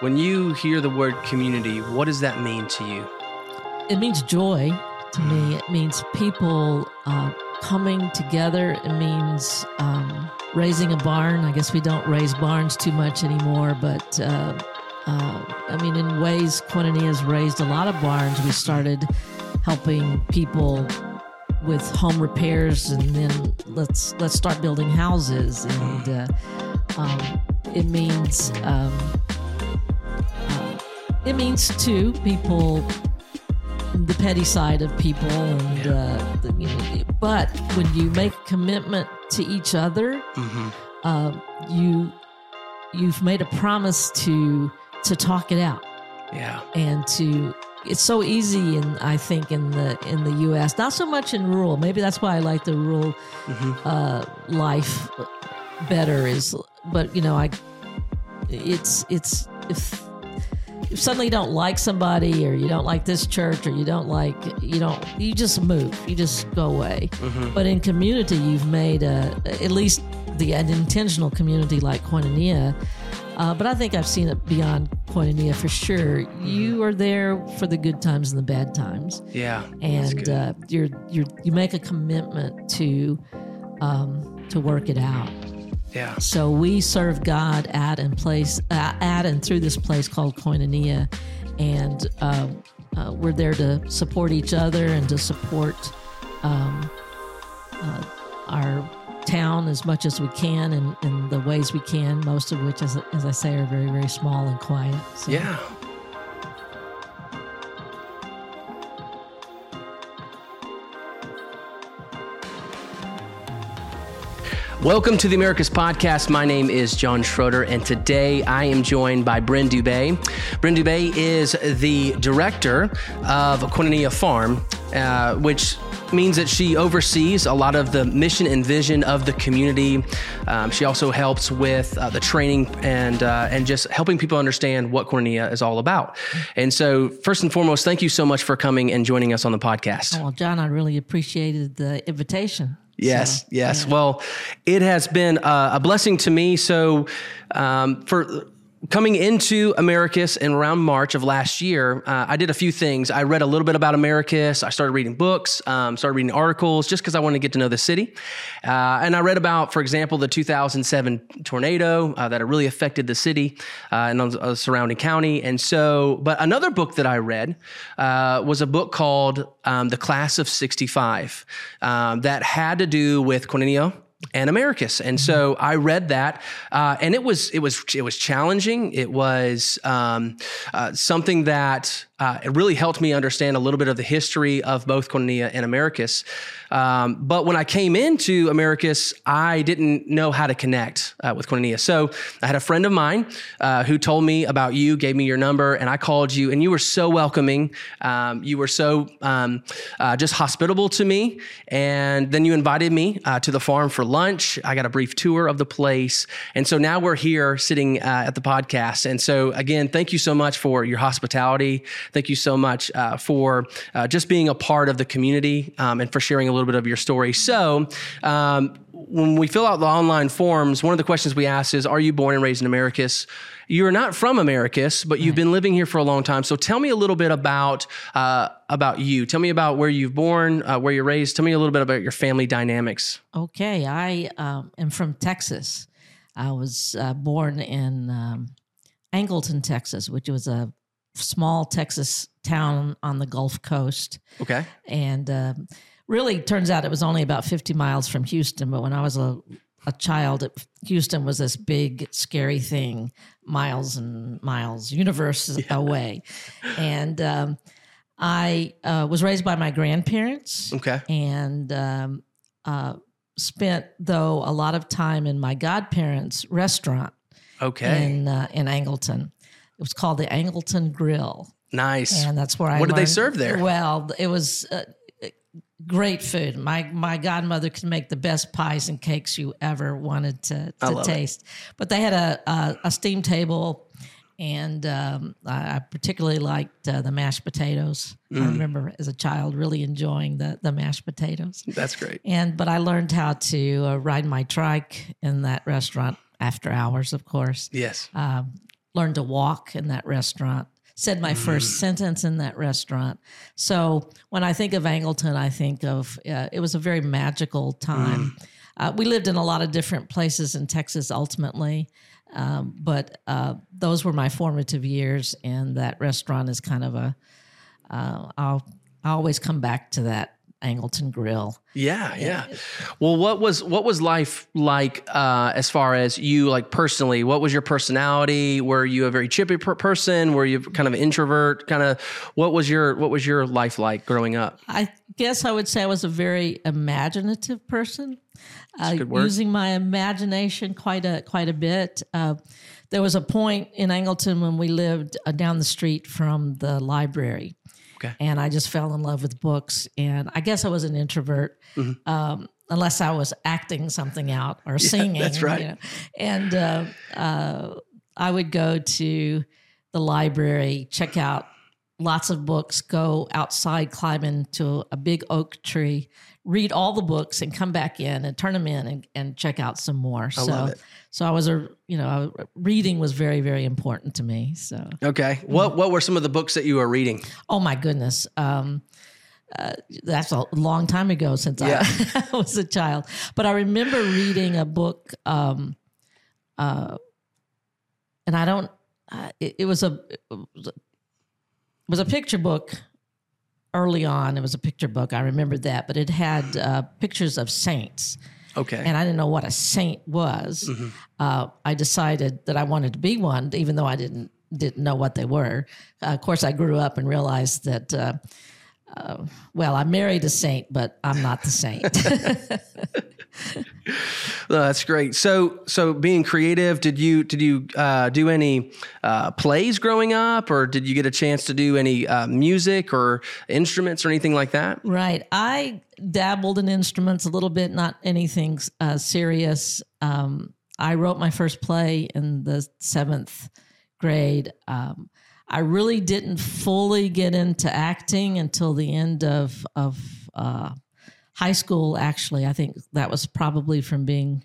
When you hear the word community, what does that mean to you? It means joy to me. It means people uh, coming together. It means um, raising a barn. I guess we don't raise barns too much anymore, but uh, uh, I mean, in ways, Koinonia has raised a lot of barns. We started helping people with home repairs, and then let's let's start building houses. And uh, um, it means um, it means too people the petty side of people and uh, the, you know, but when you make a commitment to each other Mm-hmm. uh, you you've made a promise to to talk it out Yeah. and to it's so easy in I think in the in the US not so much in rural maybe that's why I like the rural Mm-hmm. uh, life better is but you know I it's it's if suddenly you don't like somebody or you don't like this church or you don't like you don't you just move you just go away but in community you've made a at least the an intentional community like koinonia uh, but I think I've seen it beyond koinonia for sure. You are there for the good times and the bad times, Yeah. And uh, you're you're you make a commitment to um, to work it out. Yeah. So we serve God at and place uh, at and through this place called Koinonia, and uh, uh, we're there to support each other and to support um, uh, our town as much as we can in, in the ways we can. Most of which, as, as I say, are very very small and quiet. So, Yeah. Welcome to the Americus Podcast. My name is John Schroeder, and today I am joined by Bren Dubay. Bren Dubay is the director of Koinonia Farm, uh, which means that she oversees a lot of the mission and vision of the community. Um, she also helps with uh, the training and uh, and just helping people understand what Koinonia is all about. And so, first and foremost, thank you so much for coming and joining us on the podcast. Well, John, I really appreciated the invitation. Yes, So, yes. Well, it has been uh, a blessing to me. So, um, for coming into Americus in around March of last year, uh, I did a few things. I read a little bit about Americus. I started reading books, um, started reading articles, just because I wanted to get to know the city. Uh, and I read about, for example, the 2007 tornado uh, that really affected the city uh, and the surrounding county. And so, but another book that I read uh, was a book called um, The Class of 65 um, that had to do with Koinonia and Americus. And so I read that, uh, and it was it was it was challenging. It was um, uh, something that uh, it really helped me understand a little bit of the history of both Koinonia and Americus. Um, but when I came into Americus, I didn't know how to connect uh, with Koinonia. So I had a friend of mine uh, who told me about you, gave me your number, and I called you, and you were so welcoming. Um, you were so um, uh, just hospitable to me. And then you invited me uh, to the farm for lunch. I got a brief tour of the place. And so now we're here sitting uh, at the podcast. And so, again, thank you so much for your hospitality. Thank you so much uh, for uh, just being a part of the community um, and for sharing a little bit of your story. So, um, when we fill out the online forms, one of the questions we ask is Are you born and raised in Americus? You're not from Americus, but you've been living here for a long time. So tell me a little bit about uh, about you. Tell me about where you've born, uh, where you're raised. Tell me a little bit about your family dynamics. Okay, I um, am from Texas. I was uh, born in um, Angleton, Texas, which was a small Texas town on the Gulf Coast. Okay. And um really, turns out it was only about 50 miles from Houston. But when I was a, a child, it, Houston was this big, scary thing, miles and miles, universe away. And um, I uh, was raised by my grandparents Okay. and um, uh, spent though a lot of time in my godparents' restaurant Okay. in uh, in Angleton. It was called the Angleton Grill, nice. and that's where I. What did they serve there? Well, it was. Uh, Great food. My my godmother could make the best pies and cakes you ever wanted to, to love it. taste. But they had a a, a steam table, and um, I I particularly liked uh, the mashed potatoes. Mm. I remember as a child really enjoying the the mashed potatoes. That's great. And but I learned how to uh, ride my trike in that restaurant after hours, of course. Yes. Um, learned to walk in that restaurant. Said my first sentence in that restaurant. So when I think of Angleton, I think of uh, it was a very magical time. Uh, we lived in a lot of different places in Texas ultimately, um, but uh, those were my formative years, and that restaurant is kind of a. Uh, I'll I always come back to that Angleton Grill. Yeah, yeah. Well, what was what was life like uh, as far as you like personally? What was your personality? Were you a very chippy per- person? Were you kind of an introvert? Kind of what was your what was your life like growing up? I guess I would say I was a very imaginative person, uh, using my imagination quite a quite a bit. Uh, there was a point in Angleton when we lived uh, down the street from the library. Okay. And I just fell in love with books. And I guess I was an introvert, Mm-hmm. um, unless I was acting something out or singing. that's right. you know. And uh, uh, I would go to the library, check out lots of books, go outside, climb into a big oak tree, read all the books, and come back in and turn them in and, and check out some more. so, love it. So I was a you know reading was very very important to me. So, Okay. What what were some of the books that you were reading? oh my goodness. Um, uh, that's a long time ago since Yeah. I, I was a child. But I remember reading a book, um, uh, and I don't. Uh, it, it was a it was a- it was a picture book early on. It was a picture book. I remembered that, but it had uh, pictures of saints, Okay. and I didn't know what a saint was. Mm-hmm. Uh, I decided that I wanted to be one, even though I didn't didn't know what they were. Uh, of course, I grew up and realized that. Uh, well, I married a saint, but I'm not the saint. No, that's great. So, so being creative, did you did you uh, do any uh, plays growing up, or did you get a chance to do any uh, music or instruments or anything like that? Right. I dabbled in instruments a little bit, not anything uh, serious. Um, I wrote my first play in the seventh grade. Um, I really didn't fully get into acting until the end of of uh, high school. Actually, I think that was probably from being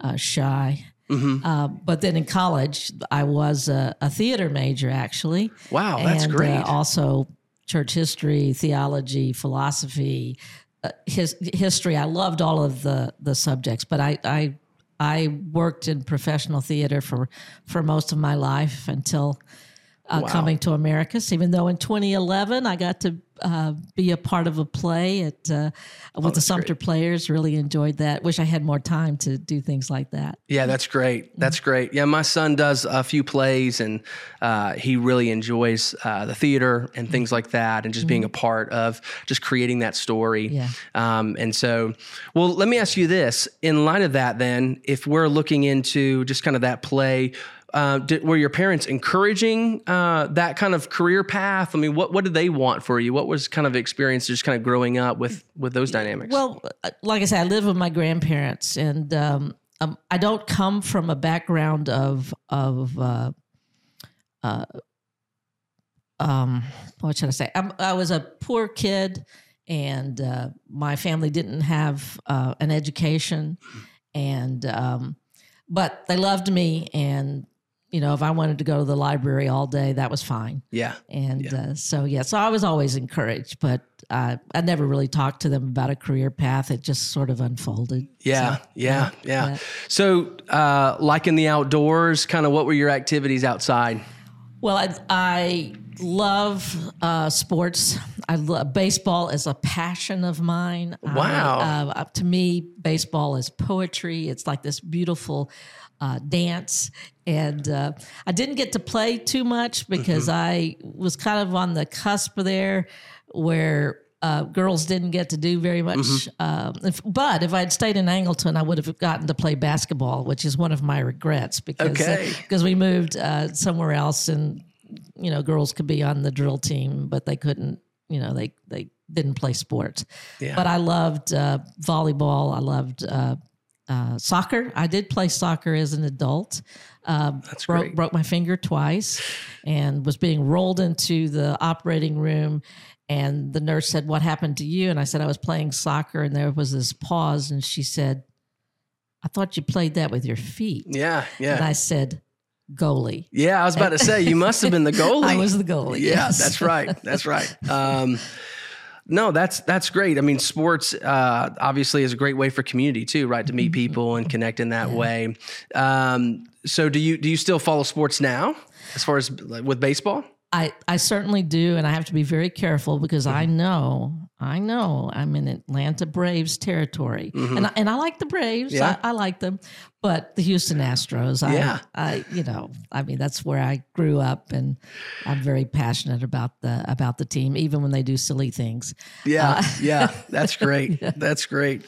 uh, shy. Uh, but then in college, I was a, a theater major actually Wow, that's and, great. Uh, also, church history, theology, philosophy, uh, his, history. I loved all of the the subjects, but I I I worked in professional theater for for most of my life until. Uh, Coming to Americus, even though in 2011 I got to uh, be a part of a play at uh, with the Sumter Players. Really enjoyed that. Wish I had more time to do things like that. Yeah, that's great. That's great. Yeah, my son does a few plays, and uh, he really enjoys uh, the theater and things like that, and just being a part of just creating that story. Yeah. Um, and so, well, let me ask you this: in light of that, then, if we're looking into just kind of that play. Uh, did, were your parents encouraging uh, that kind of career path? I mean, what what did they want for you? What was kind of experience just kind of growing up with with those dynamics? Well, uh, like I said, I live with my grandparents, and um, um, I don't come from a background of of uh, uh, um, what should I say? I'm, I was a poor kid, and my family didn't have an education, and um, but they loved me, and you know, if I wanted to go to the library all day, that was fine. yeah, And uh, so, yeah, so I was always encouraged, but uh, I never really talked to them about a career path. It just sort of unfolded. Yeah, yeah, yeah. yeah. So, uh, like in the outdoors, kind of what were your activities outside? Well, I, I love uh, sports. I love baseball is a passion of mine. I, Wow. uh, to me, baseball is poetry. It's like this beautiful uh, dance. And uh, I didn't get to play too much because I was kind of on the cusp there where uh, girls didn't get to do very much. Um, if, but if I'd stayed in Angleton, I would have gotten to play basketball, which is one of my regrets because Okay. because we moved uh, somewhere else and you know girls could be on the drill team, but they couldn't. You know they they didn't play sports. Yeah. But I loved uh, volleyball. I loved. Uh, soccer. I did play soccer as an adult. Uh, That's broke, great. broke my finger twice and was being rolled into the operating room. And the nurse said, What happened to you? And I said, I was playing soccer. And there was this pause. And she said, I thought you played that with your feet. Yeah, Yeah. And. I said, goalie. Yeah, I was about to say you must have been the goalie. I was the goalie. Yeah, yes. that's right. That's right. Um, no, that's that's great. I mean, sports uh, obviously is a great way for community too, right? To meet people and connect in that way. Um, so, do you do you still follow sports now, as far as like, with baseball? I, I certainly do, and I have to be very careful because I Mm-hmm. know I know I'm in Atlanta Braves territory, and I, and I like the Braves. Mm-hmm. Yeah. I, I like them, but the Houston Astros. I, Yeah. I you know I mean that's where I grew up, and I'm very passionate about the about the team, even when they do silly things. Yeah, yeah, that's great. That's great.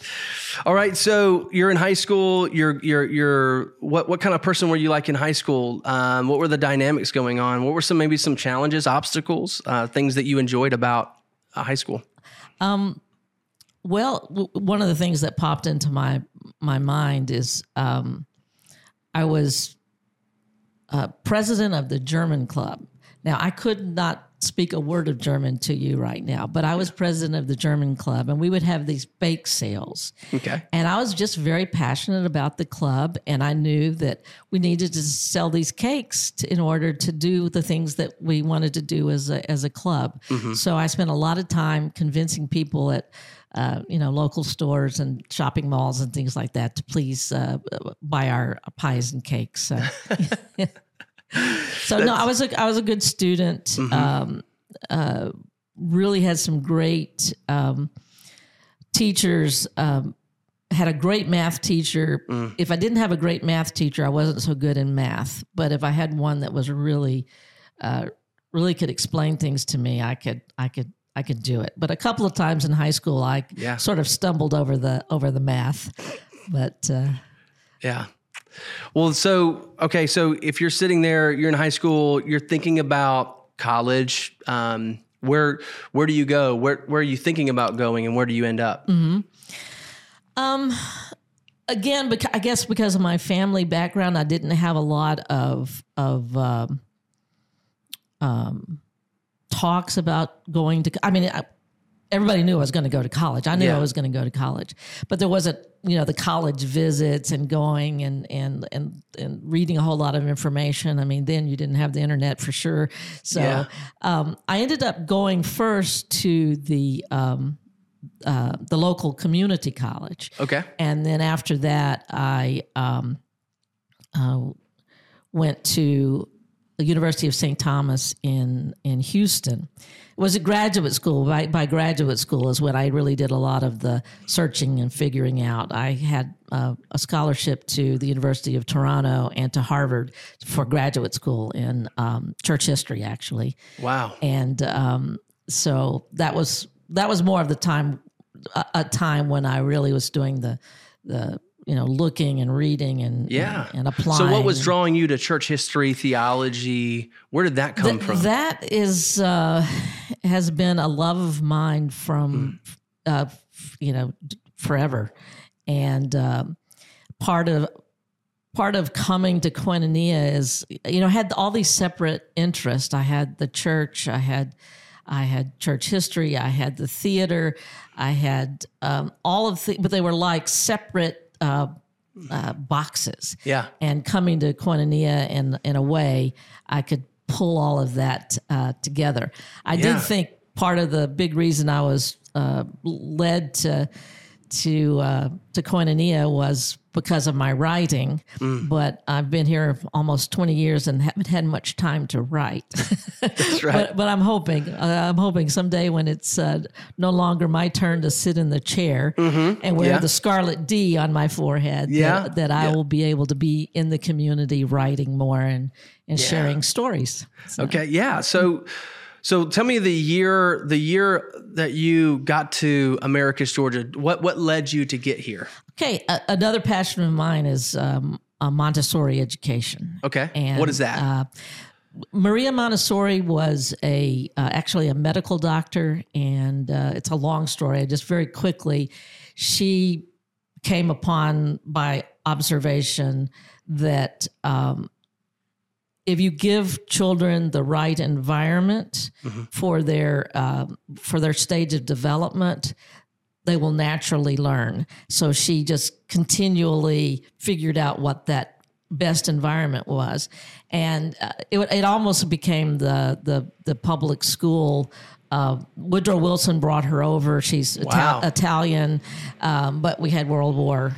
All right, so you're in high school. You're you're you're what what kind of person were you like in high school? Um, what were the dynamics going on? What were some maybe some challenges, obstacles, uh, things that you enjoyed about uh, high school? Well, w- one of the things that popped into my my mind is um, I was uh, president of the German club. Now, I could not speak a word of German to you right now, but I was president of the German club, and we would have these bake sales. Okay. And I was just very passionate about the club, and I knew that we needed to sell these cakes to, in order to do the things that we wanted to do as a as a club. So I spent a lot of time convincing people at uh, you know local stores and shopping malls and things like that to please uh, buy our pies and cakes. So, so no, I was a I was a good student. Um, uh, really had some great. Um, teachers um, had a great math teacher. If I didn't have a great math teacher, I wasn't so good in math. But if I had one that was really, uh, really could explain things to me, I could, I could, I could do it. But a couple of times in high school, I Yeah. sort of stumbled over the over the math. But uh, Yeah. Well, so okay, so if you're sitting there, you're in high school, you're thinking about college. Um, where where do you go? Where where are you thinking about going, and where do you end up? Um, again, because I guess because of my family background, I didn't have a lot of of um, um, talks about going to. I mean, I, everybody knew I was going to go to college. I knew Yeah. I was going to go to college, but there wasn't, you know, the college visits and going and and and and reading a whole lot of information. I mean, then you didn't have the internet for sure. So Yeah. um, I ended up going first to the um, uh, the local community college. Okay. And then after that, I um, uh, went to the University of St. Thomas in in Houston. It was a graduate school. By, by graduate school is when I really did a lot of the searching and figuring out. I had uh, a scholarship to the University of Toronto and to Harvard for graduate school in um, church history, actually Wow. and um, so that was that was more of the time a, a time when I really was doing the the you know looking and reading and Yeah. and, and applying. So what was drawing you to church history, theology? Where did that come from? That is uh, has been a love of mine from Hmm. uh, you know forever, and um, part of part of coming to Koinonia is you know I had all these separate interests. I had the church. I had I had church history. I had the theater. I had um, all of the, but they were like separate uh, uh, boxes yeah. and coming to Koinonia in in a way I could pull all of that uh, together. I Yeah. did think part of the big reason I was uh, led to to uh, to Koinonia was because of my writing, Mm. but I've been here almost twenty years and haven't had much time to write. That's right. but, but I'm hoping uh, I'm hoping someday when it's uh, no longer my turn to sit in the chair and wear Mm-hmm. Yeah. the scarlet D on my forehead, Yeah. that, that I will be able to be in the community writing more and and sharing stories. So, Okay, yeah. So, so tell me the year the year that you got to Americus, Georgia. What what led you to get here? Okay, another passion of mine is um, a Montessori education. Okay, And, what is that? Uh, Maria Montessori was a uh, actually a medical doctor, and uh, it's a long story. Just very quickly, she came upon by observation that um, if you give children the right environment for their um, for their stage of development, they will naturally learn. So she just continually figured out what that best environment was, and uh, it it almost became the the the public school. Uh, Woodrow Wilson brought her over. She's Ita- Italian, um, but we had World War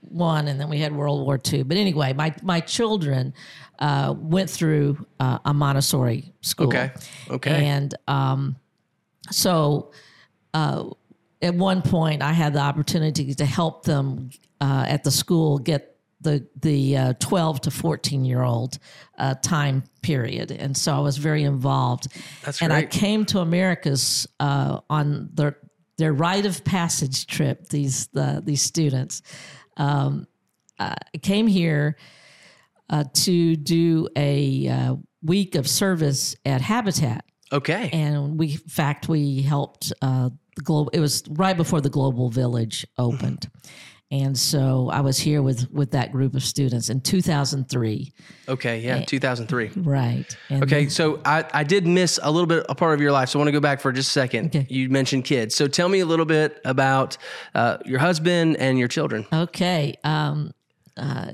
One, and then we had World War Two. But anyway, my my children uh, went through uh, a Montessori school. Okay. Okay. And um, so uh, at one point, I had the opportunity to help them uh, at the school get the the uh, 12 to 14 year old uh, time period, and so I was very involved. That's and I came to Americus uh, on their their rite of passage trip. These the these students um, uh, came here uh, to do a uh, week of service at Habitat okay. and we in fact we helped uh, the global it was right before the global village opened and so i was here with with that group of students in 2003 Okay. Yeah. 2003. right and Okay, so I, I did miss a little bit a part of your life, so I want to go back for just a second. Okay. You mentioned kids, so tell me a little bit about uh, your husband and your children. okay um, uh,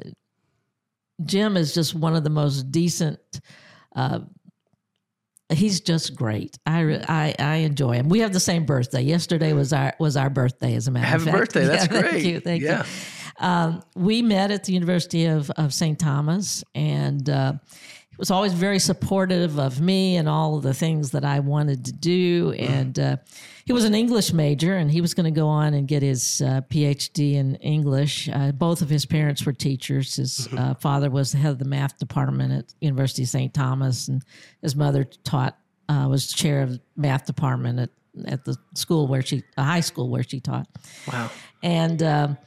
jim is just one of the most decent uh, he's just great. I, I I enjoy him. We have the same birthday. Yesterday was our was our birthday, as a matter Happy of fact. birthday! That's Yeah, great. Thank you. Thank yeah. you. Um, we met at the University of, of St. Thomas, and uh, was always very supportive of me and all of the things that I wanted to do. And uh, he was an English major, and he was going to go on and get his uh, PhD in English. Uh, both of his parents were teachers. His uh, father was the head of the math department at University of St. Thomas, and his mother taught uh, was chair of math department at at the school where she, a high school where she taught. Wow. And um,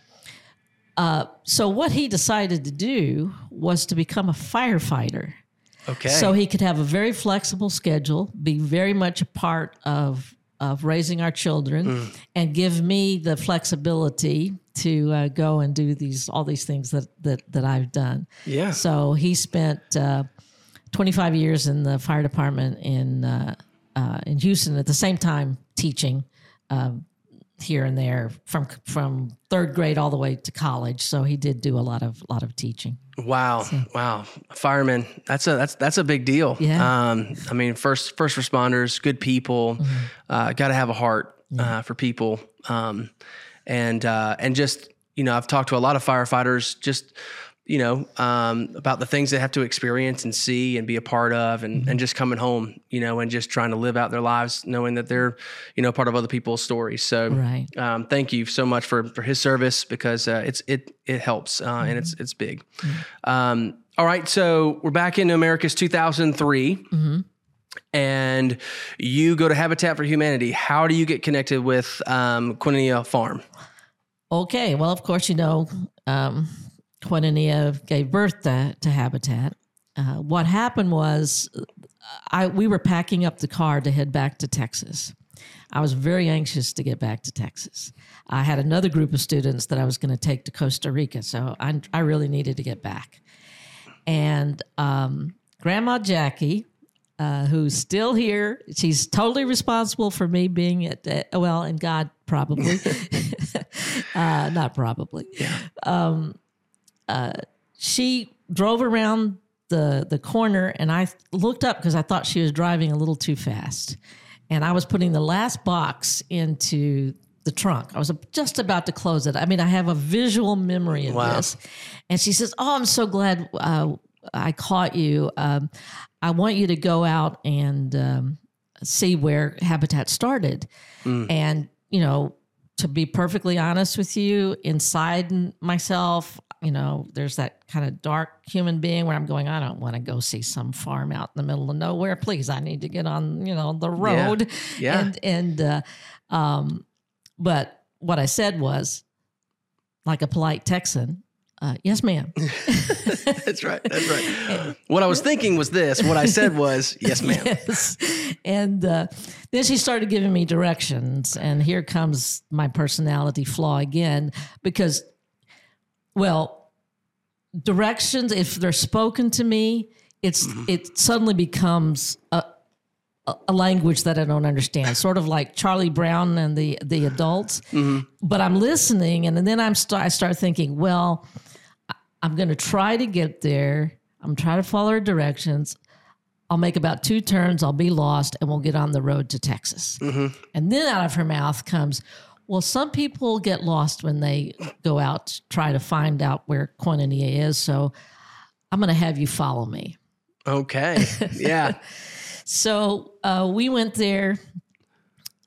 uh, so, what he decided to do was to become a firefighter. Okay. So he could have a very flexible schedule, be very much a part of of raising our children, Mm. and give me the flexibility to uh, go and do these all these things that that that I've done. yeah. So he spent uh, 25 years in the fire department in uh, uh, in Houston. At the same time, teaching um, here and there from from third grade all the way to college. So he did do a lot of lot of teaching. Wow. Wow. Firemen. That's a that's that's a big deal. Yeah. Um, I mean, first first responders, good people, uh, got to have a heart uh, for people. Um, and uh, and just you know, I've talked to a lot of firefighters. Just you know um, about the things they have to experience and see and be a part of, and and just coming home, you know, and just trying to live out their lives, knowing that they're you know part of other people's stories. So Right. um, thank you so much for for his service because uh, it's it it helps uh, and it's it's big. Um, all right, so we're back into Americus 2003, and you go to Habitat for Humanity. How do you get connected with um, Koinonia Farm? Okay. Well, of course, you know, um, Koinonia gave birth to, to Habitat. Uh, what happened was, I we were packing up the car to head back to Texas. I was very anxious to get back to Texas. I had another group of students that I was going to take to Costa Rica, so I, I really needed to get back. And um, Grandma Jackie, uh, who's still here, she's totally responsible for me being at, uh, well, and God probably, uh, not probably. Um, uh, she drove around the the corner, and I looked up because I thought she was driving a little too fast, and I was putting the last box into the trunk. I was just about to close it. I mean, I have a visual memory of Wow. this. And she says, "Oh, I'm so glad uh, I caught you. Um, I want you to go out and um, see where Habitat started." And you know, to be perfectly honest with you, inside myself, you know, there's that kind of dark human being where I'm going, I don't want to go see some farm out in the middle of nowhere. Please, I need to get on, you know, the road. Yeah. And and uh, um, but what I said was, like a polite Texan, uh, yes, ma'am. that's right. That's right. what I was thinking was this. What I said was, yes, ma'am. yes. And uh, then she started giving me directions. And here comes my personality flaw again because, well, directions, if they're spoken to me, it's mm-hmm. it suddenly becomes a, a- a language that I don't understand, sort of like Charlie Brown and the the adults. Mm-hmm. But I'm listening, and then I'm st- I start thinking, well, I'm going to try to get there. I'm trying to follow her directions. I'll make about two turns. I'll be lost, and we'll get on the road to Texas. Mm-hmm. And then out of her mouth comes, "Well, some people get lost when they go out to try to find out where Koinonia is. So I'm going to have you follow me." Okay. Yeah. So uh, we went there.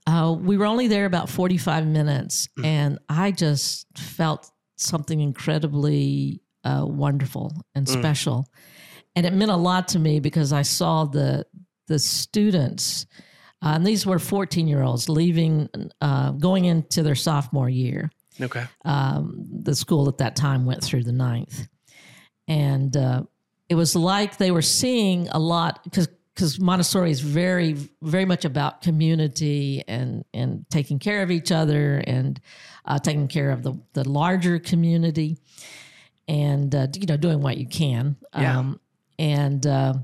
Uh, we were only there about 45 minutes, and I just felt something incredibly uh, wonderful and special. And it meant a lot to me because I saw the the students, uh, and these were 14 year olds leaving, uh, going into their sophomore year okay. um, the school at that time went through the ninth, and uh, it was like they were seeing a lot because because Montessori is very very much about community and and taking care of each other and uh, taking care of the the larger community and uh, you know doing what you can. Yeah. Um, and uh,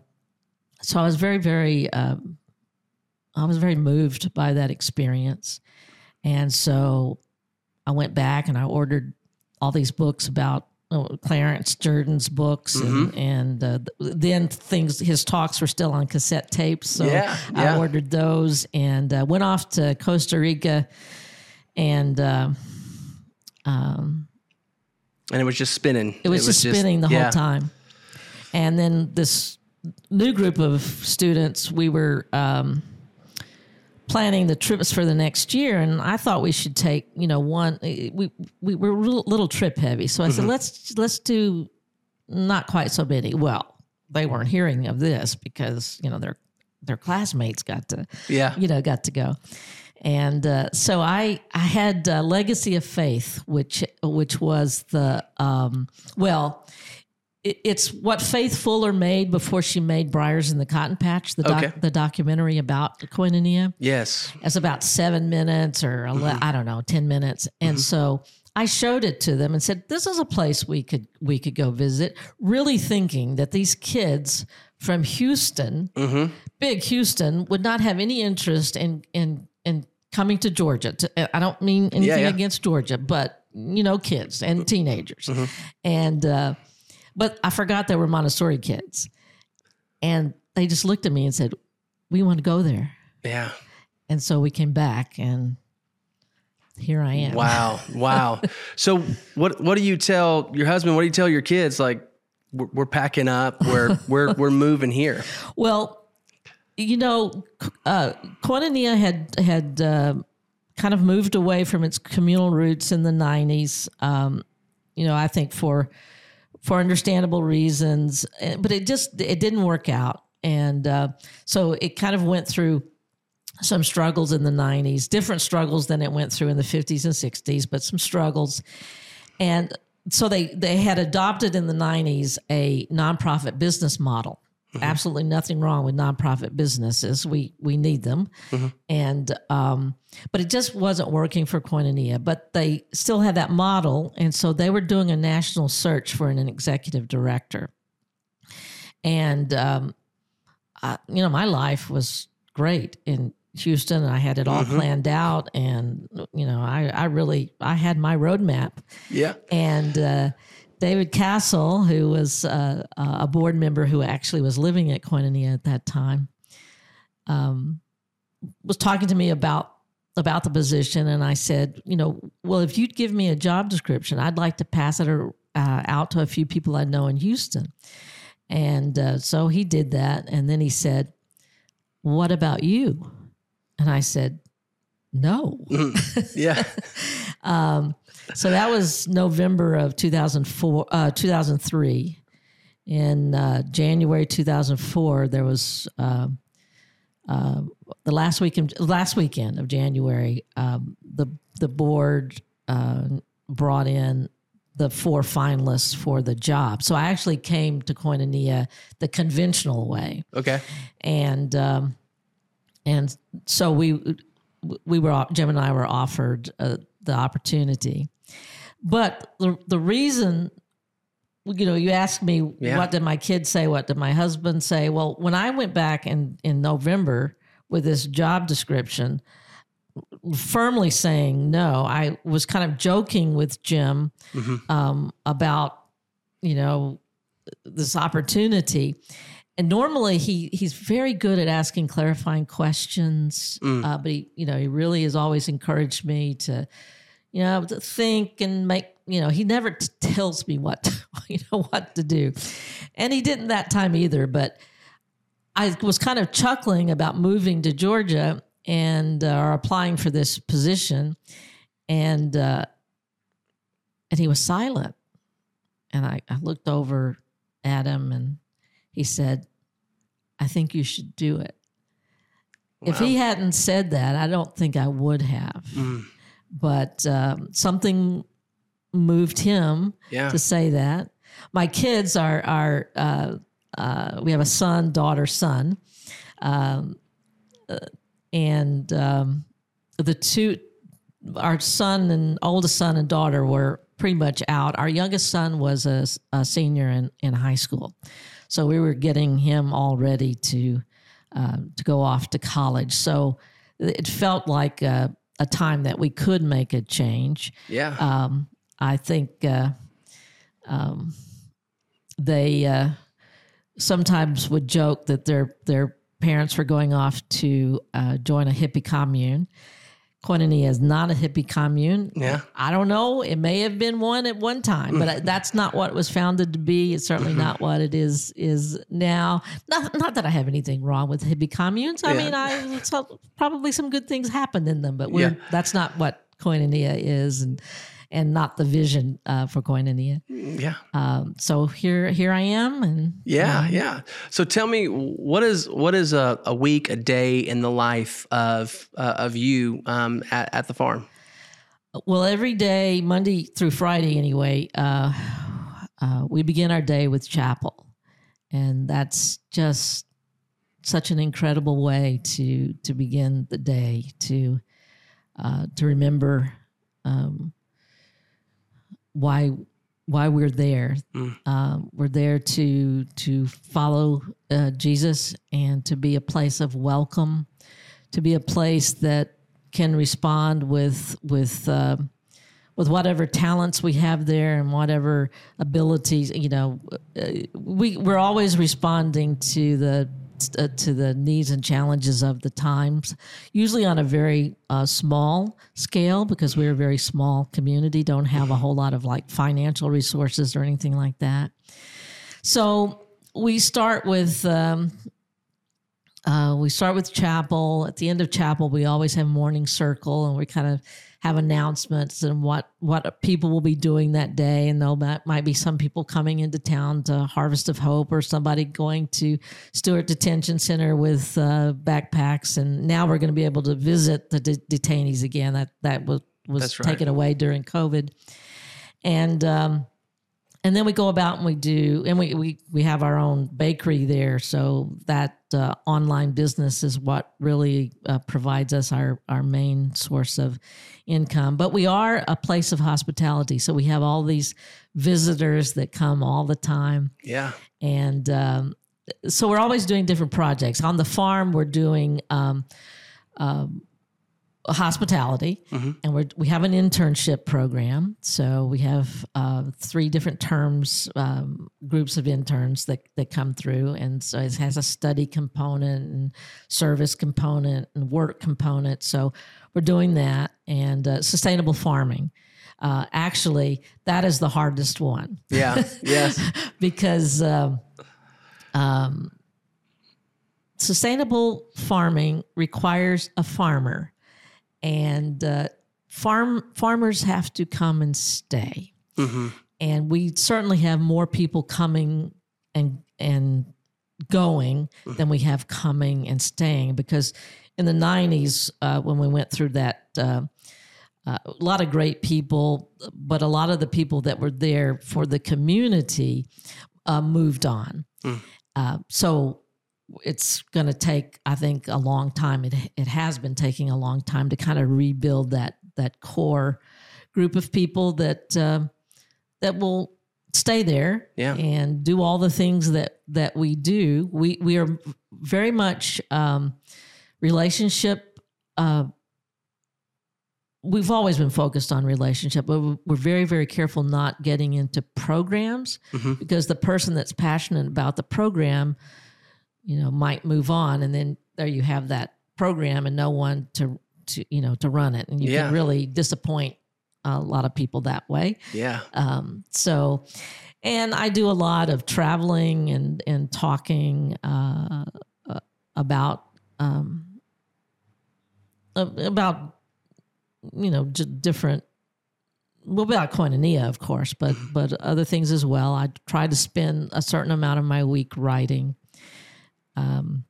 so I was very very um, I was very moved by that experience, and so I went back and I ordered all these books about uh, Clarence Jordan's books, and, and uh, then things. His talks were still on cassette tapes, so Yeah, I ordered those and uh, went off to Costa Rica, and uh, um, And it was just spinning. it was just spinning the yeah. whole time. And then this new group of students, we were um, planning the trips for the next year, and I thought we should take, you know, one. We we were a little, trip heavy, so I said let's let's do not quite so many. Well, they weren't hearing of this because you know their their classmates got to Yeah. you know, got to go. And uh, so I I had uh, Legacy of Faith, which which was the um, well, it's what Faith Fuller made before she made Briars in the Cotton Patch, the doc, Okay. the documentary about Koinonia. Yes. It's about seven minutes or ele- Mm-hmm. I don't know, ten minutes, and so. I showed it to them and said, "This is a place we could we could go visit." Really thinking that these kids from Houston, Mm-hmm. big Houston, would not have any interest in in in coming to Georgia. To, I don't mean anything yeah. Mm-hmm. against Georgia, but you know, kids and teenagers, and uh, but I forgot they were Montessori kids, and they just looked at me and said, "We want to go there," Yeah. and so we came back, and here I am. Wow. Wow. so what what do you tell your husband? What do you tell your kids? Like we're, we're packing up. We're we're we're moving here. Well, you know, uh, Koinonia had had uh, kind of moved away from its communal roots in the '90s. Um, you know, I think for for understandable reasons, eh, but it just it didn't work out, and uh, so it kind of went through some struggles in the 90s, different struggles than it went through in the 50s and 60s, but some struggles. And so they they had adopted in the 90s a nonprofit business model. Absolutely nothing wrong with nonprofit businesses. We we need them, and um, but it just wasn't working for Koinonia. But they still had that model, and so they were doing a national search for an, executive director. And um, I, you know, my life was great in Houston. and I had it all planned out, and you know, I I really I had my roadmap Yeah. and uh, David Castle, who was uh, a board member who actually was living at Koinonia at that time, um, was talking to me about about the position, and I said, you know, well, if you'd give me a job description, I'd like to pass it uh, out to a few people I know in Houston. And uh, so he did that, and then he said, "What about you?" And I said, "No." Yeah. Um, so that was November of 2004, uh, 2003. In uh, January 2004, there was uh, uh, the last weekend, last weekend of January. Um, the the board uh, brought in the four finalists for the job. So I actually came to Koinonia the conventional way Okay. and um, and so we we were Jim and I were offered uh, the opportunity, but the the reason. You know, you asked me Yeah. what did my kids say? What did my husband say? Well, when I went back in in November with this job description, firmly saying no, I was kind of joking with Jim um, about you know, this opportunity. And normally he he's very good at asking clarifying questions, uh, but he you know he really has always encouraged me to, you know, to think and make you know he never t- tells me what you know what to do, and he didn't that time either. But I was kind of chuckling about moving to Georgia and uh, or applying for this position, and uh, and he was silent, and I, I looked over at him and he said, "I think you should do it." If he hadn't said that, I don't think I would have. But um, something moved him Yeah. to say that. My kids are are uh, uh, we have a son, daughter, son, um, uh, and um, the two, our son and oldest son and daughter were pretty much out. Our youngest son was a, a senior in, in high school, so we were getting him all ready to uh, to go off to college. So it felt like a, a time that we could make a change. Yeah. Um, I think uh, um, they uh, sometimes would joke that their their parents were going off to uh, join a hippie commune. Koinonia is not a hippie commune. Yeah. I don't know. It may have been one at one time, but mm. that's not what it was founded to be. It's certainly mm-hmm. not what it is is now. Not, not that I have anything wrong with hippie communes. I Yeah. mean, I probably some good things happened in them, but we're Yeah. that's not what Koinonia is, and and not the vision uh, for Koinonia. yeah. Um, so here here I am, and Yeah, yeah. So tell me, what is what is a, a week, a day in the life of uh, of you um, at, at the farm? Well, every day, Monday through Friday, anyway, uh, uh, we begin our day with chapel, and that's just such an incredible way to to begin the day to uh, to remember um, why why we're there. Um, we're there to to follow uh, Jesus and to be a place of welcome, to be a place that can respond with with uh, with whatever talents we have there and whatever abilities. You know, uh, we we're always responding to the uh, to the needs and challenges of the times, usually on a very uh, small scale because we're a very small community, don't have a whole lot of like financial resources or anything like that. So we start with um, uh, we start with chapel. At the end of chapel, we always have morning circle, and we kind of have announcements and what what people will be doing that day. And there might, might be some people coming into town to Harvest of Hope, or somebody going to Stewart Detention Center with uh, backpacks. And now we're going to be able to visit the de- detainees again. That that was was right. taken away during COVID, and. Um, and then we go about and we do and we we, we have our own bakery there. So that uh, online business is what really uh, provides us our our main source of income. But we are a place of hospitality. So we have all these visitors that come all the time. Yeah. and um, so we're always doing different projects. On the farm we're doing um, um, hospitality and we're, we have an internship program. So we have uh, three different terms um, groups of interns that, that come through. And so it has a study component and service component and work component. So we're doing that and uh, sustainable farming. Uh, actually that is the hardest one. Yeah. yes. because um, um, sustainable farming requires a farmer, and uh, farm farmers have to come and stay. And we certainly have more people coming and and going than we have coming and staying because in the 90s uh, when we went through that uh, uh, a lot of great people, but a lot of the people that were there for the community uh, moved on. Uh, so it's going to take, I think, a long time. It it has been taking a long time to kind of rebuild that that core group of people that uh, that will stay there Yeah. and do all the things that that we do. We we are very much um, relationship uh, we've always been focused on relationship, but we're- we're very, very careful not getting into programs because the person that's passionate about the program, you know, might move on, and then there you have that program and no one to to you know to run it, and you Yeah. can really disappoint a lot of people that way. Yeah. Um, so, and I do a lot of traveling and and talking uh, uh, about um, about you know j- different. Well, about koinonia, of course, but but other things as well. I try to spend a certain amount of my week writing, um,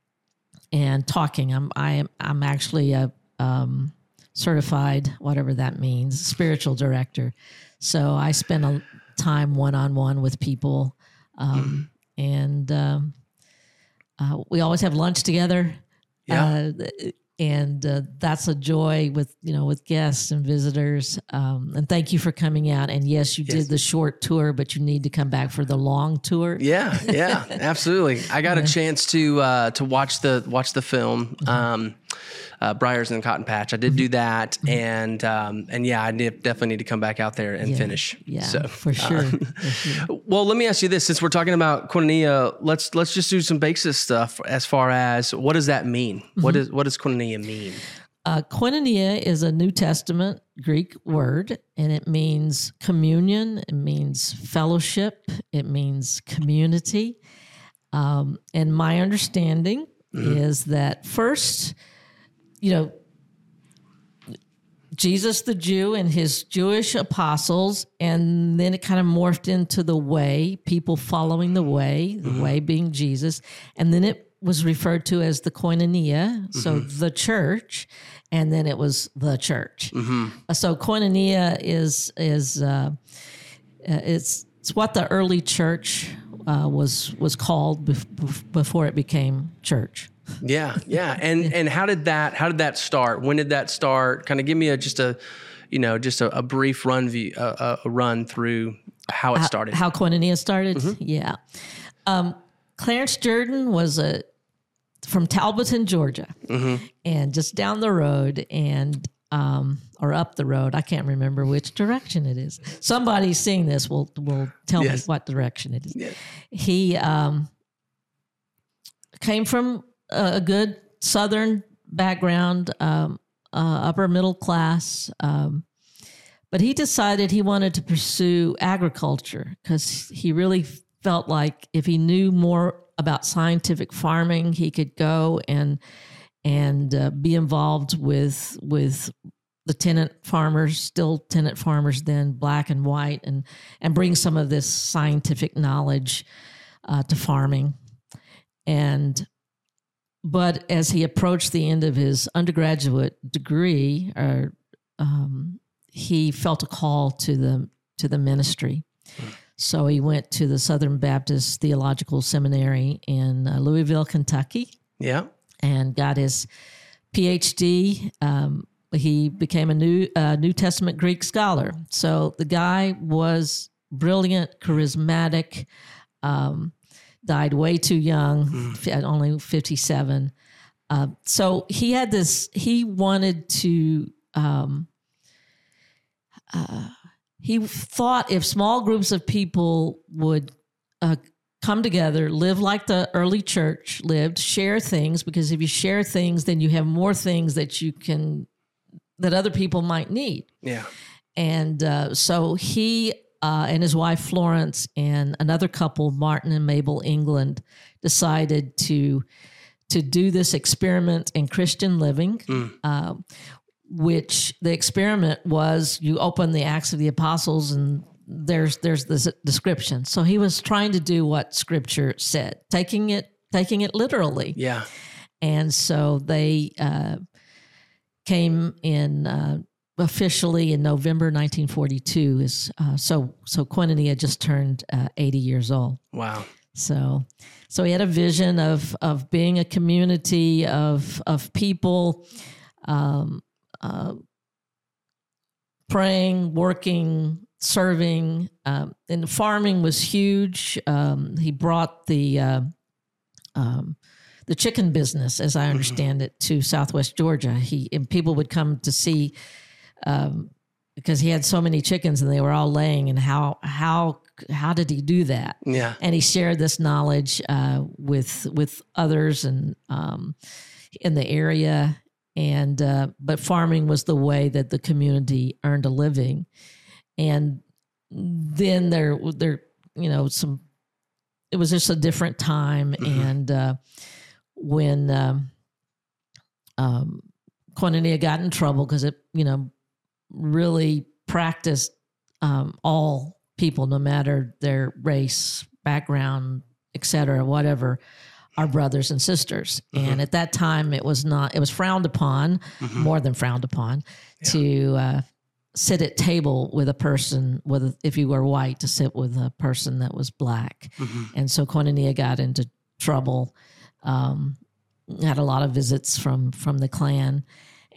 and talking. I'm I am I'm actually a um, certified whatever that means spiritual director. So I spend a time one on one with people, um, and um, uh, we always have lunch together. Yeah. Uh, and uh, that's a joy with you know with guests and visitors. Um, and thank you for coming out. And yes, you Yes. did the short tour, but you need to come back for the long tour. Yeah, yeah, absolutely. I got a chance to uh, to watch the watch the film, Mm-hmm. um, uh, Briars in the Cotton Patch. I did do that, and um, and yeah, I did, definitely need to come back out there and Mm-hmm. Yeah. finish. Yeah, So, for sure. for sure. well, let me ask you this: since we're talking about koinonia, let's let's just do some basic stuff as far as what does that mean? Mm-hmm. What is what does koinonia mean? Uh, koinonia is a New Testament Greek word, and it means communion. It means fellowship. It means community. Um, and my understanding is that first, you know, Jesus the Jew and his Jewish apostles, and then it kind of morphed into the way, people following the way, the way being Jesus. And then it was referred to as the koinonia, so the church, and then it was the church. Uh, So koinonia is is uh, uh, it's it's what the early church uh, was was called bef- bef- before it became church. Yeah, yeah. And and how did that how did that start? When did that start? Kind of give me a just a you know just a, a brief run view a, a run through how it started. How koinonia started? Yeah. Um, Clarence Jordan was a from Talbotton, Georgia, and just down the road and um, or up the road. I can't remember which direction it is. Somebody seeing this will will tell Yes. me what direction it is. Yeah. He um, came from a good Southern background, um, uh, upper middle class. Um, but he decided he wanted to pursue agriculture because he really felt like if he knew more about scientific farming, he could go and and uh, be involved with with the tenant farmers, still tenant farmers, then black and white, and and bring some of this scientific knowledge uh, to farming. And but as he approached the end of his undergraduate degree, or um, he felt a call to the to the ministry. So he went to the Southern Baptist Theological Seminary in uh, Louisville, Kentucky, Yeah. and got his PhD. Um, he became a new uh, New Testament Greek scholar. So the guy was brilliant, charismatic. Um, died way too young, f- at only fifty seven. Uh, so he had this. He wanted to. Um, uh, he thought if small groups of people would uh, come together, live like the early church lived, share things, because if you share things, then you have more things that you can that other people might need. Yeah. And uh, so he uh, and his wife Florence and another couple, Martin and Mabel England, decided to to do this experiment in Christian living. Uh, which the experiment was you open the Acts of the Apostles and there's there's this description. So he was trying to do what Scripture said, taking it taking it literally. Yeah. And so they uh, came in uh, officially in November 1942. Is uh, so so Koinonia just turned uh, 80 years old. Wow. So so he had a vision of of being a community of of people. Um, uh, praying, working, serving, um, and farming was huge. Um, he brought the uh, um, the chicken business, as I understand it, to Southwest Georgia. He and people would come to see um, because he had so many chickens and they were all laying, and how how how did he do that? Yeah. And he shared this knowledge uh, with with others and um, in the area, and uh, but farming was the way that the community earned a living, and then there there you know some it was just a different time Mhm. and uh, when um, um, got in trouble because it you know really practiced um, all people no matter their race background etc whatever are brothers and sisters and at that time it was not it was frowned upon Mhm. more than frowned upon Yeah. to uh, sit at table with a person with if you were white to sit with a person that was black Mhm. and so Koinonia got into trouble. Um, had a lot of visits from from the Klan,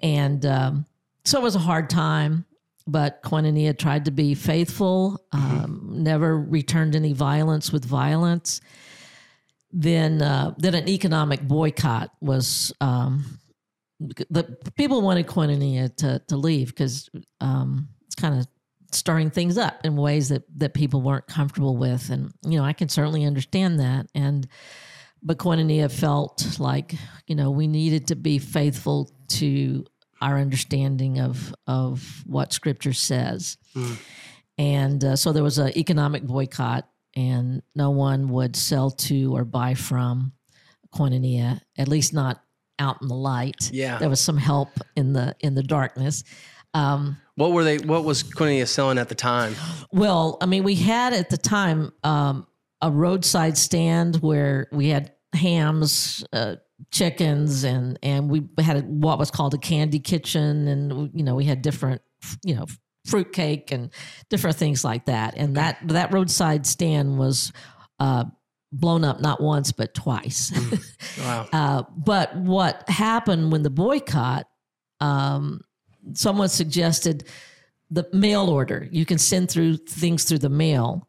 and um, so it was a hard time. But Koinonia tried to be faithful, um, never returned any violence with violence. Then, uh, then an economic boycott was. Um, the people wanted Koinonia to to leave because um, it's kind of stirring things up in ways that that people weren't comfortable with and you know i can certainly understand that and but koinonia felt like you know we needed to be faithful to our understanding of of what scripture says Mm. and uh, so there was an economic boycott and no one would sell to or buy from koinonia at least not out in the light Yeah. there was some help in the in the darkness um, What were they? What was Koinonia selling at the time? well, I mean, we had at the time um, a roadside stand where we had hams, uh, chickens, and and we had what was called a candy kitchen, and you know we had different, you know, fruitcake and different things like that. And that that roadside stand was uh, blown up not once but twice. Wow. Uh, but what happened when the boycott? Um, someone suggested the mail order. You can send through things through the mail.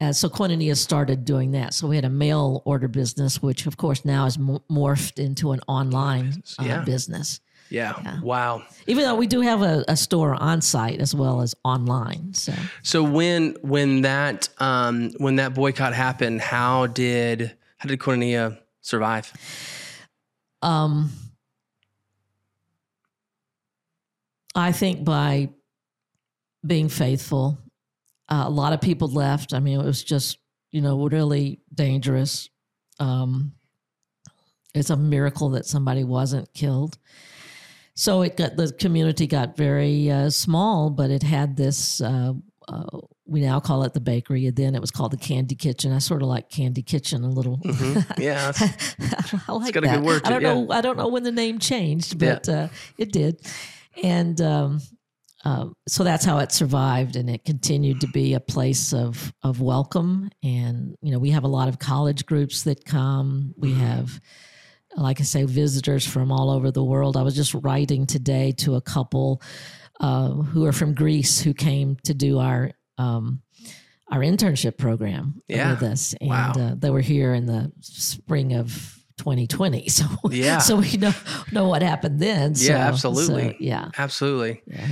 Uh, so Koinonia started doing that. So we had a mail order business, which of course now is mo- morphed into an online uh, Yeah. business. Yeah. Yeah. Wow. Even though we do have a, a store on site as well as online. So So when when that um, when that boycott happened, how did how did Koinonia survive? um, I think by being faithful, uh, a lot of people left. I mean, it was just, you know, really dangerous. Um, it's a miracle that somebody wasn't killed. So it got the community got very uh, small, but it had this. Uh, uh, we now call it the bakery. And then it was called the Candy Kitchen. I sort of like Candy Kitchen a little. Mhm. Yeah. I like got a good that. I don't it, yeah. know. I don't know when the name changed, Yeah. but uh, it did, and um, um, so that's how it survived, and it continued to be a place of of welcome. And you know, we have a lot of college groups that come. We Mm-hmm. have, like I say, visitors from all over the world. I was just writing today to a couple uh, who are from Greece who came to do our. Um, our internship program Yeah. with us, and Wow. uh, they were here in the spring of 2020. So Yeah. so we know know what happened then. So, Yeah, absolutely. so, yeah, Absolutely. yeah.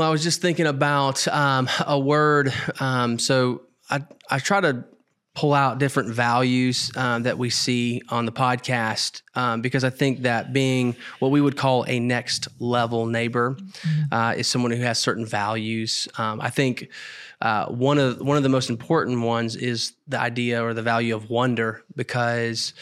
Well, I was just thinking about um, a word. Um, so I I try to pull out different values um, that we see on the podcast um, because I think that being what we would call a next level neighbor uh, is someone who has certain values. Um, I think uh, one of one of the most important ones is the idea or the value of wonder because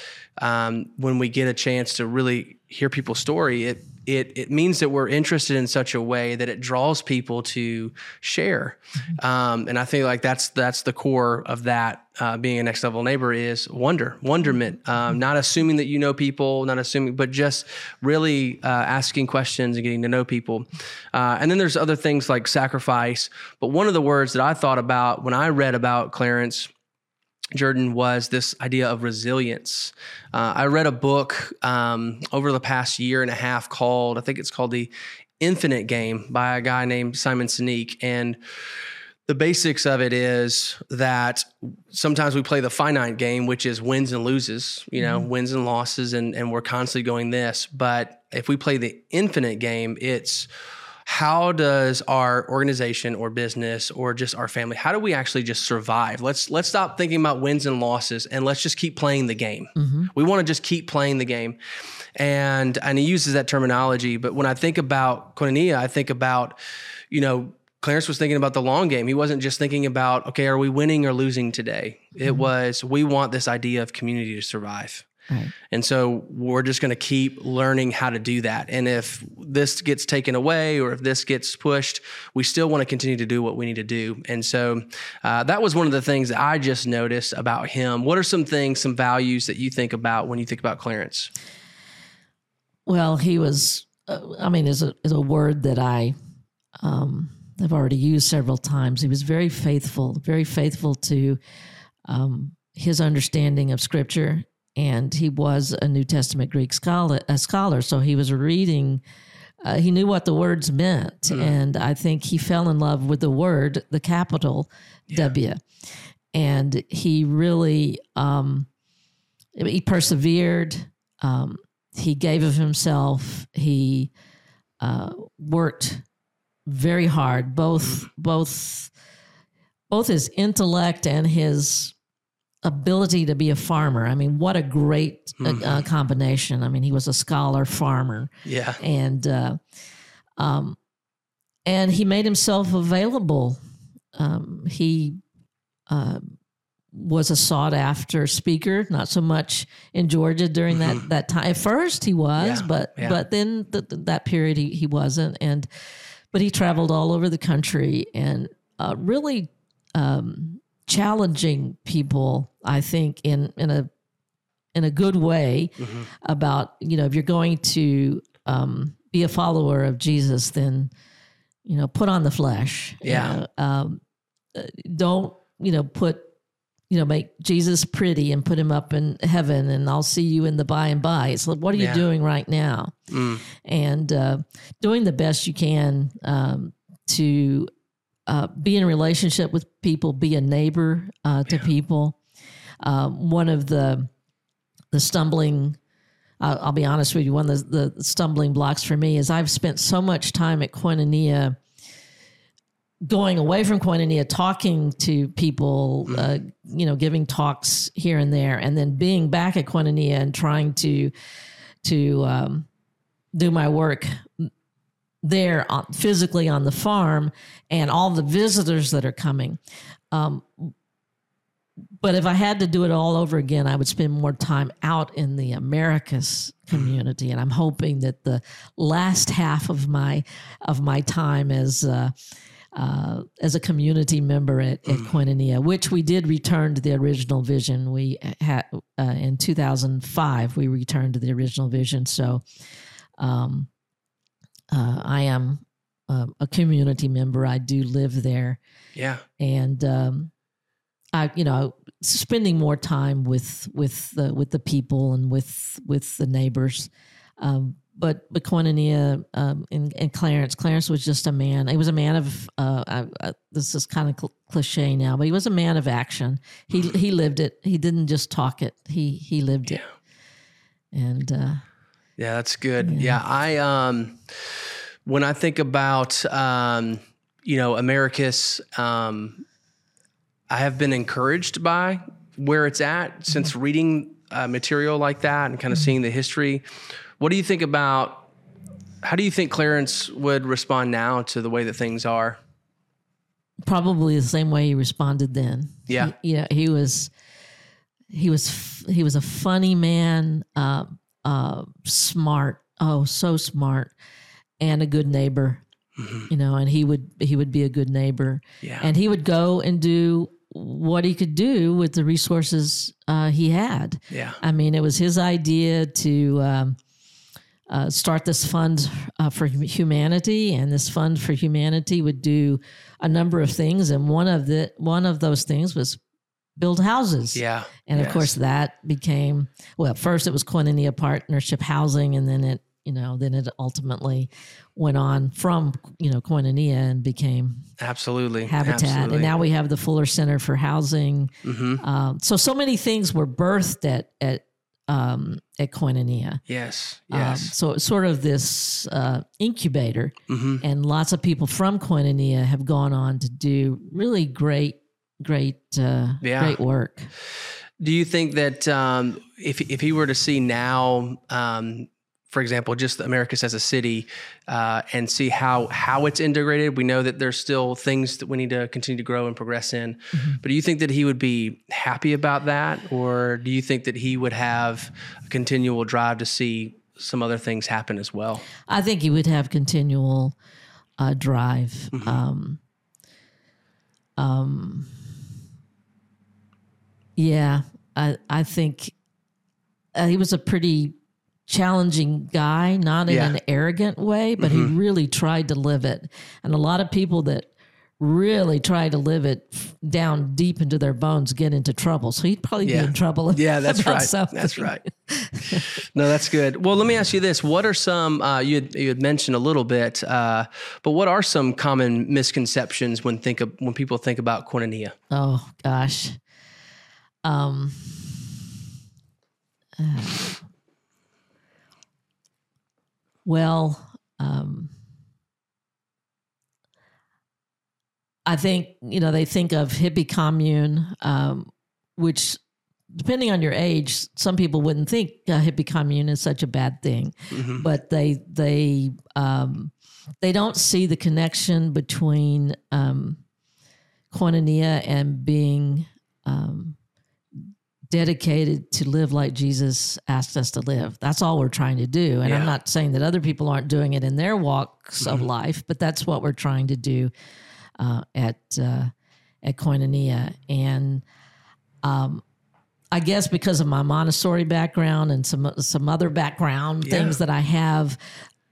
um, when we get a chance to really hear people's story, it it it means that we're interested in such a way that it draws people to share. Um, and I think like that's that's the core of that uh, being a next level neighbor is wonder, wonderment, um, not assuming that you know people, not assuming, but just really uh, asking questions and getting to know people. Uh, and then there's other things like sacrifice. But one of the words that I thought about when I read about Clarence Jordan was this idea of resilience. Uh, I read a book um, over the past year and a half called, I think it's called The Infinite Game by a guy named Simon Sinek. And the basics of it is that sometimes we play the finite game, which is wins and loses, you know, wins and losses, and, and we're constantly going this. But if we play the infinite game, it's how does our organization or business or just our family how do we actually just survive? Let's let's stop thinking about wins and losses and let's just keep playing the game. Mm-hmm. we want to just keep playing the game. And and he uses that terminology but when i think about koinonia i think about you know clarence was thinking about the long game. He wasn't just thinking about okay are we winning or losing today? It was we want this idea of community to survive Right. and so we're just going to keep learning how to do that. And if this gets taken away or if this gets pushed, we still want to continue to do what we need to do. And so uh, that was one of the things that I just noticed about him. What are some things, some values that you think about when you think about Clarence? Well, he was. Uh, I mean, is a is a word that I um, have already used several times. He was very faithful, very faithful to um, his understanding of Scripture, and he was a New Testament Greek scholar. A scholar, so he was reading. Uh, he knew what the words meant, and I think he fell in love with the word, the capital W, and he really um, he persevered. Um, he gave of himself. He uh, worked very hard, both both both his intellect and his ability to be a farmer. I mean, what a great uh, uh, combination. I mean, he was a scholar farmer, Yeah. and uh, um, and he made himself available. Um, he uh, was a sought after speaker, not so much in Georgia during that that time. At first, he was, Yeah, but yeah. but then th- th- that period he he wasn't, and but he traveled all over the country and uh, really um, challenging people. I think in in a in a good way Mm-hmm. about you know if you're going to um, be a follower of Jesus, then you know put on the flesh. you Yeah. know, um, uh, don't you know put you know make Jesus pretty and put him up in heaven, and I'll see you in the by and by. It's like what are you doing right now? Mm. and uh, doing the best you can um, to uh, be in a relationship with people, be a neighbor uh, to people. Um, one of the the stumbling, I'll, I'll be honest with you, one of the, the stumbling blocks for me is I've spent so much time at Koinonia going away from Koinonia, talking to people, uh, you know, giving talks here and there, and then being back at Koinonia and trying to to um, do my work there on, physically on the farm and all the visitors that are coming. Um, but if I had to do it all over again, I would spend more time out in the Americus community, and I'm hoping that the last half of my of my time as uh, uh, as a community member at, at Koinonia, which we did return to the original vision. We had uh, in 2005 we returned to the original vision. So um, uh, I am um, a community member. I do live there, Yeah. and um, I, you know, spending more time with with the with the people and with with the neighbors. Um, but but Koinonia um, and, and Clarence, Clarence was just a man. He was a man of. Uh, I, I, this is kind of cl- cliche now, but he was a man of action. He he lived it. He didn't just talk it. He he lived it. And uh, Yeah, that's good. Yeah, I um when I think about um you know Americus um I have been encouraged by where it's at since reading uh, material like that and kind of seeing the history. What do you think about how do you think Clarence would respond now to the way that things are? probably the same way he responded then. Yeah. He, yeah, he was he was f- he was a funny man, uh, uh, smart, oh so smart, and a good neighbor. You know, and he would he would be a good neighbor, Yeah. and he would go and do what he could do with the resources uh, he had. Yeah. I mean, it was his idea to um, uh, start this fund uh, for humanity, and this fund for humanity would do a number of things, and one of the one of those things was build houses. Yeah. And of course, that became well. First, it was Koinonia Partnership Housing, and then it you know then it ultimately went on from you know Koinonia and became Absolutely. Habitat, Absolutely. and now we have the Fuller Center for Housing. Mhm. Um, so so many things were birthed at at um, at Koinonia. Yes. Um, Yes. so it's sort of this uh, incubator, Mhm. and lots of people from Koinonia have gone on to do really great, great, uh, Yeah. great work. Do you think that um, if if he were to see now, um, for example, just Americus as a city, uh, and see how how it's integrated, we know that there's still things that we need to continue to grow and progress in. But do you think that he would be happy about that, or do you think that he would have a continual drive to see some other things happen as well? I think he would have continual uh, drive. Mm-hmm. Um, um, yeah, I I think uh, he was a pretty challenging guy, not in Yeah. Mm-hmm. an arrogant way, but he really tried to live it. And a lot of people that really try to live it f- down deep into their bones get into trouble. So he'd probably Yeah. be in trouble. Yeah, that's right. something. That's right. no, that's good. Well, let me ask you this: What are some uh, you had, you had mentioned a little bit, uh, but what are some common misconceptions when think of, when people think about koinonia? Oh gosh. Um uh, well, um I think, you know, they think of hippie commune, um, which depending on your age, some people wouldn't think a hippie commune is such a bad thing Mhm. but they they um, they don't see the connection between um, koinonia and being um, dedicated to live like Jesus asked us to live. That's all we're trying to do. And Yeah. I'm not saying that other people aren't doing it in their walks of life, but that's what we're trying to do uh, at uh, at koinonia. And um, I guess because of my Montessori background and some some other background Yeah. things that I have,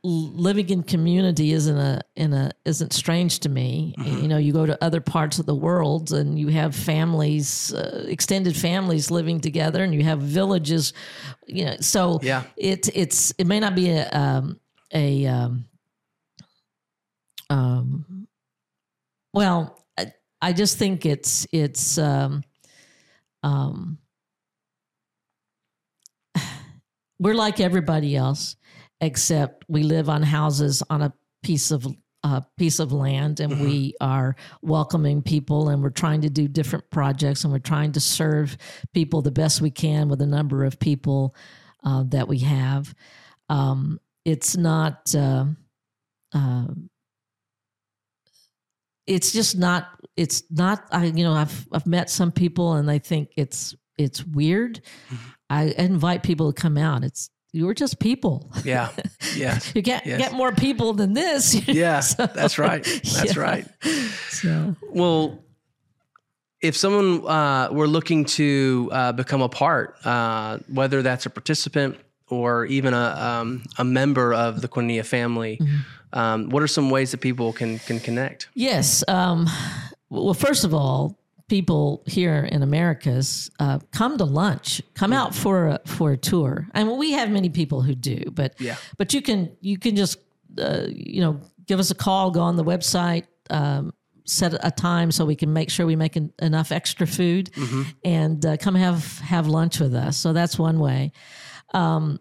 living in community isn't a in a isn't strange to me. Mm-hmm. You know, you go to other parts of the world and you have families, uh, extended families living together, and you have villages. You know, so Yeah. it's it's it may not be a um, a um, um, well, I, I just think it's it's um, um, we're like everybody else, except we live on houses on a piece of a piece of land, and we are welcoming people, and we're trying to do different projects, and we're trying to serve people the best we can with the number of people uh, that we have. Um, it's not. Uh, uh, it's just not. It's not. I you know I've I've met some people and they think it's it's weird. I invite people to come out. It's you're just people. Yeah. Yeah. You get Yes. get more people than this. Yeah. So, That's right. That's yeah. right. So, Well, if someone uh, were looking to uh, become a part, uh, whether that's a participant or even a, um, a member of the Koinonia family, Mm-hmm. um, what are some ways that people can can connect? yes. Um, well, first of all, people here in Americus uh, come to lunch, come out for a, for a tour, and we have many people who do. But Yeah. but you can you can just uh, you know give us a call, go on the website. Um, set a time so we can make sure we make en- enough extra food and uh, come have have lunch with us so that's one way um,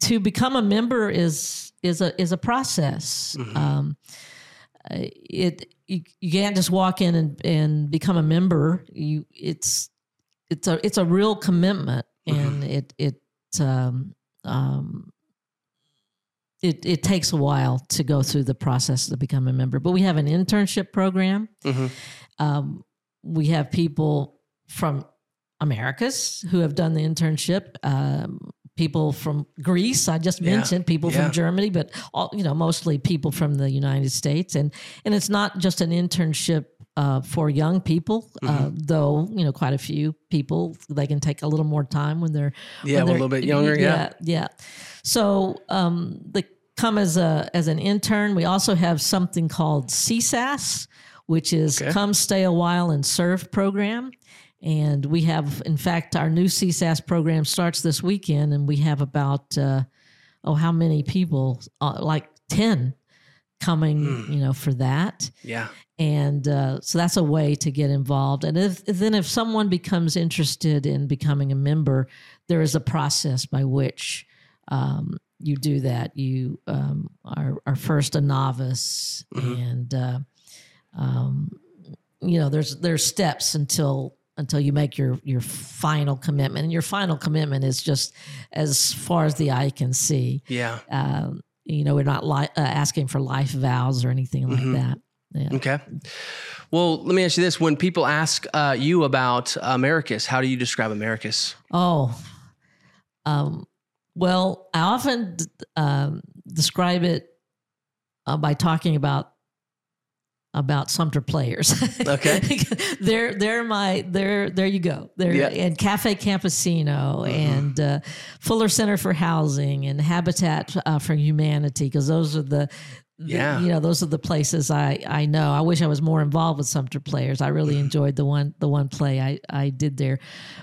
to become a member is is a is a process um, uh, it you, you can't just walk in and, and become a member you it's it's a it's a real commitment and it it um, um, it, it takes a while to go through the process to become a member. But we have an internship program. Mhm. Um, we have people from Americus who have done the internship. Um, people from Greece, I just Yeah. mentioned, people Yeah. from Germany, but all, you know, mostly people from the United States. And and it's not just an internship uh, for young people, Mm-hmm. uh, though you know quite a few people they can take a little more time when they're Yeah, when a they're- little bit younger, yeah. yeah, yeah. So um, they come as a as an intern. We also have something called CSAS, which is Okay. Come Stay a While and Serve program. And we have, in fact, our new CSAS program starts this weekend, and we have about uh, oh, how many people? Uh, like ten coming, you know, for that. Yeah. And uh, so that's a way to get involved. And if, then if someone becomes interested in becoming a member, there is a process by which um, you do that. You um, are, are first a novice, and uh, um, you know there's there's steps until until you make your your final commitment. And your final commitment is just as far as the eye can see. Yeah. Um, you know, we're not li- uh, asking for life vows or anything like that. Yeah. Okay. Well, let me ask you this: When people ask uh, you about Americus, how do you describe Americus? Oh, um, well, I often d- um, describe it uh, by talking about about Sumter players. Okay. they're they're my they're there you go. They're Yeah. and Cafe Campesino Mm-hmm. and uh, Fuller Center for Housing and Habitat uh, for Humanity because those are the. the- Yeah. you know those are the places I, I know. I wish I was more involved with Sumter players. I really enjoyed the one the one play I, I did there,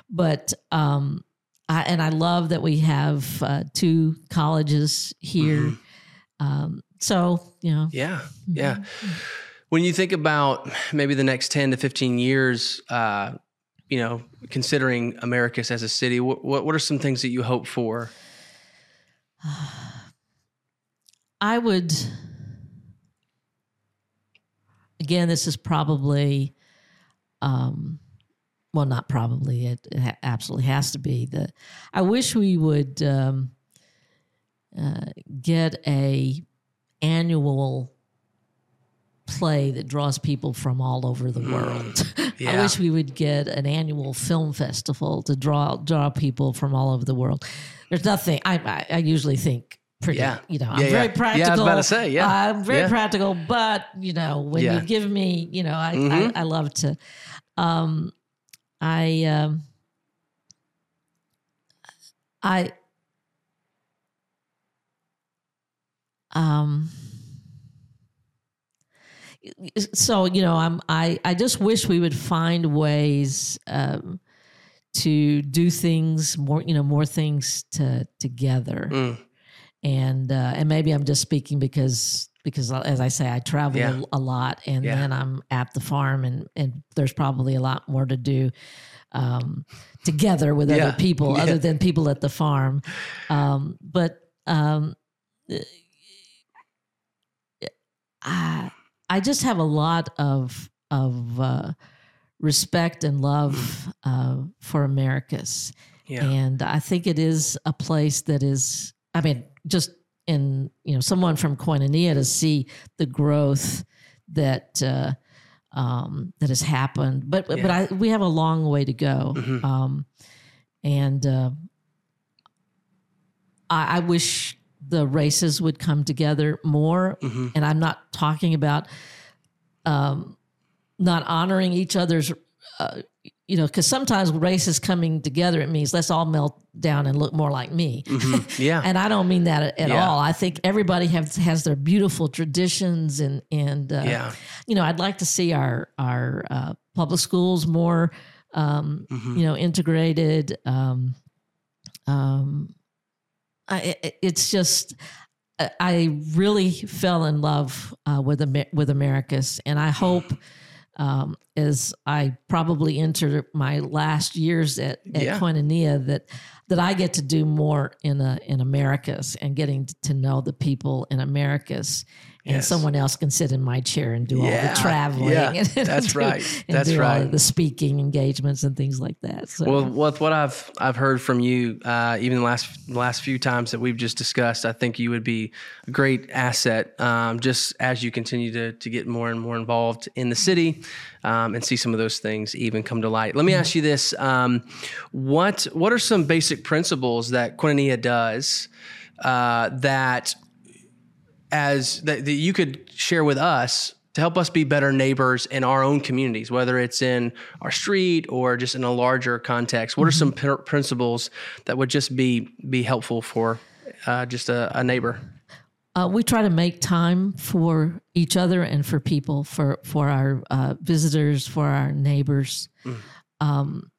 but um, I, and I love that we have uh, two colleges here. Um, so you know, Yeah. Yeah. When you think about maybe the next 10 to 15 years, uh, you know, considering Americus as a city, what, what, what are some things that you hope for? I would. Again, this is probably, um, well, not probably. It, it absolutely has to be the. I wish we would um, uh, get a annual play that draws people from all over the world. I yeah. wish we would get an annual film festival to draw draw people from all over the world. There's nothing. I I, I usually think pretty. Yeah. You know, I'm yeah. very Yeah, I was practical. about to say, yeah. I'm very practical, but you know, when you give me, you know, I Mhm. I, I love to. Um, I um, I um so you know i'm i i just wish we would find ways um to do things more you know more things to together Mm, and uh and maybe i'm just speaking because because uh, as i say i travel Yeah. a, a lot and Yeah. then i'm at the farm and and there's probably a lot more to do um together with Yeah. other people other than people at the farm um but um I, I just have a lot of of uh, respect and love uh, for Americus, yeah. and I think it is a place that is. I mean, just in you know, someone from Koinonia to see the growth that uh, um, that has happened, but but I, we have a long way to go, Mhm. um, and uh, I, I wish the races would come together more. Mhm. And I'm not talking about um, not honoring each other's, uh, you know, because sometimes races coming together, it means let's all melt down and look more like me. Mhm. Yeah. And I don't mean that at, at Yeah. all. I think everybody has has their beautiful traditions and and uh, yeah. you know I'd like to see our our uh, public schools more um, Mhm. you know integrated. Um, um, I, it's just I- I really fell in love uh, with with Americus, and I hope um, as I probably enter my last years at, at Yeah. Koinonia that that I get to do more in a, in Americus and getting to know the people in Americus. And Yes. someone else can sit in my chair and do all the traveling. yeah, and that's do- right, and that's right. the speaking engagements and things like that. So, Well, with what I've I've heard from you, uh, even the last the last few times that we've just discussed, I think you would be a great asset, um, just as you continue to to get more and more involved in the city, um, and see some of those things even come to light. Let me ask you this: um, what what are some basic principles that Koinonia does uh, that as that, that you could share with us to help us be better neighbors in our own communities, whether it's in our street or just in a larger context? What are some pr- principles that would just be be helpful for uh, just a, a neighbor? uh, we try to make time for each other and for people, for for our uh, visitors, for our neighbors. Um,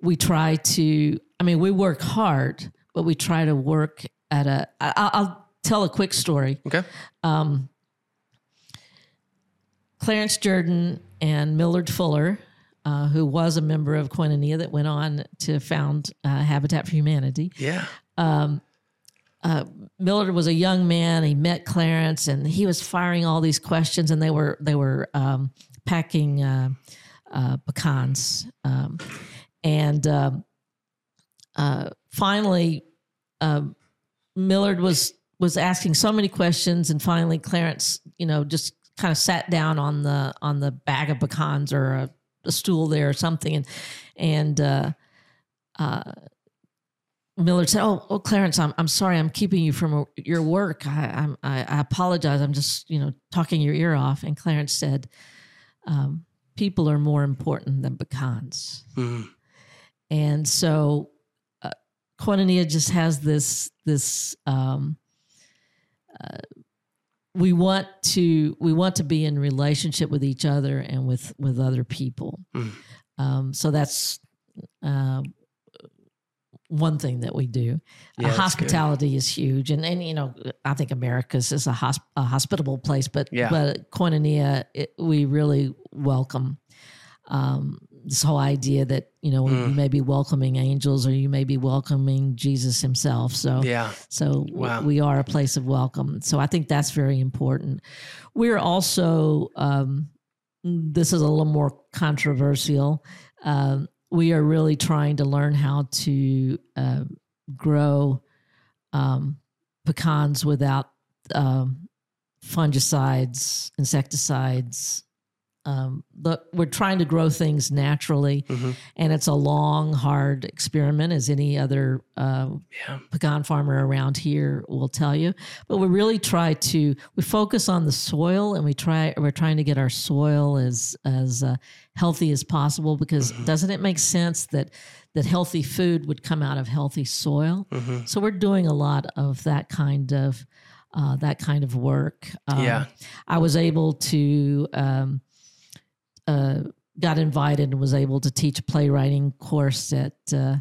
we try to. I mean, we work hard, but we try to work at a. I, I'll tell a quick story. Okay. Um, Clarence Jordan and Millard Fuller, uh, who was a member of Koinonia that went on to found uh, Habitat for Humanity. Yeah. Millard was a young man. He met Clarence, and he was firing all these questions, and they were they were um, packing uh, uh, pecans, um, and um uh, finally, um, Millard was was asking so many questions, and finally Clarence, you know, just kind of sat down on the on the bag of pecans or a, a stool there or something, and and uh, Millard said, "Oh, oh, Clarence, I'm I'm sorry, I'm keeping you from your work. I I'm, I, I apologize. I'm just you know talking your ear off." And Clarence said, um, "People are more important than pecans." And so, uh, just has this this. Um, uh, we want to we want to be in relationship with each other and with with other people. Um, so that's uh, one thing that we do. Yeah, Uh, hospitality is huge, and and you know I think Americus is a, hosp- a hospitable place, but Yeah. but Koinonia it, we really welcome um, this whole idea that you know Mm. you may be welcoming angels or you may be welcoming Jesus Himself. So Yeah. so Wow. we are a place of welcome. So I think that's very important. We're also, um, this is a little more controversial. Um, we are really trying to learn how to uh, grow um, pecans without um, fungicides, insecticides. Um, we're trying to grow things naturally, and it's a long, hard experiment, as any other uh, Yeah. pecan farmer around here will tell you. But we really try to we focus on the soil, and we try we're trying to get our soil as as uh, healthy as possible. Because doesn't it make sense that that healthy food would come out of healthy soil? So we're doing a lot of that kind of uh, that kind of work. Um, Yeah. I was able to. Um, uh, got invited and was able to teach a playwriting course at uh,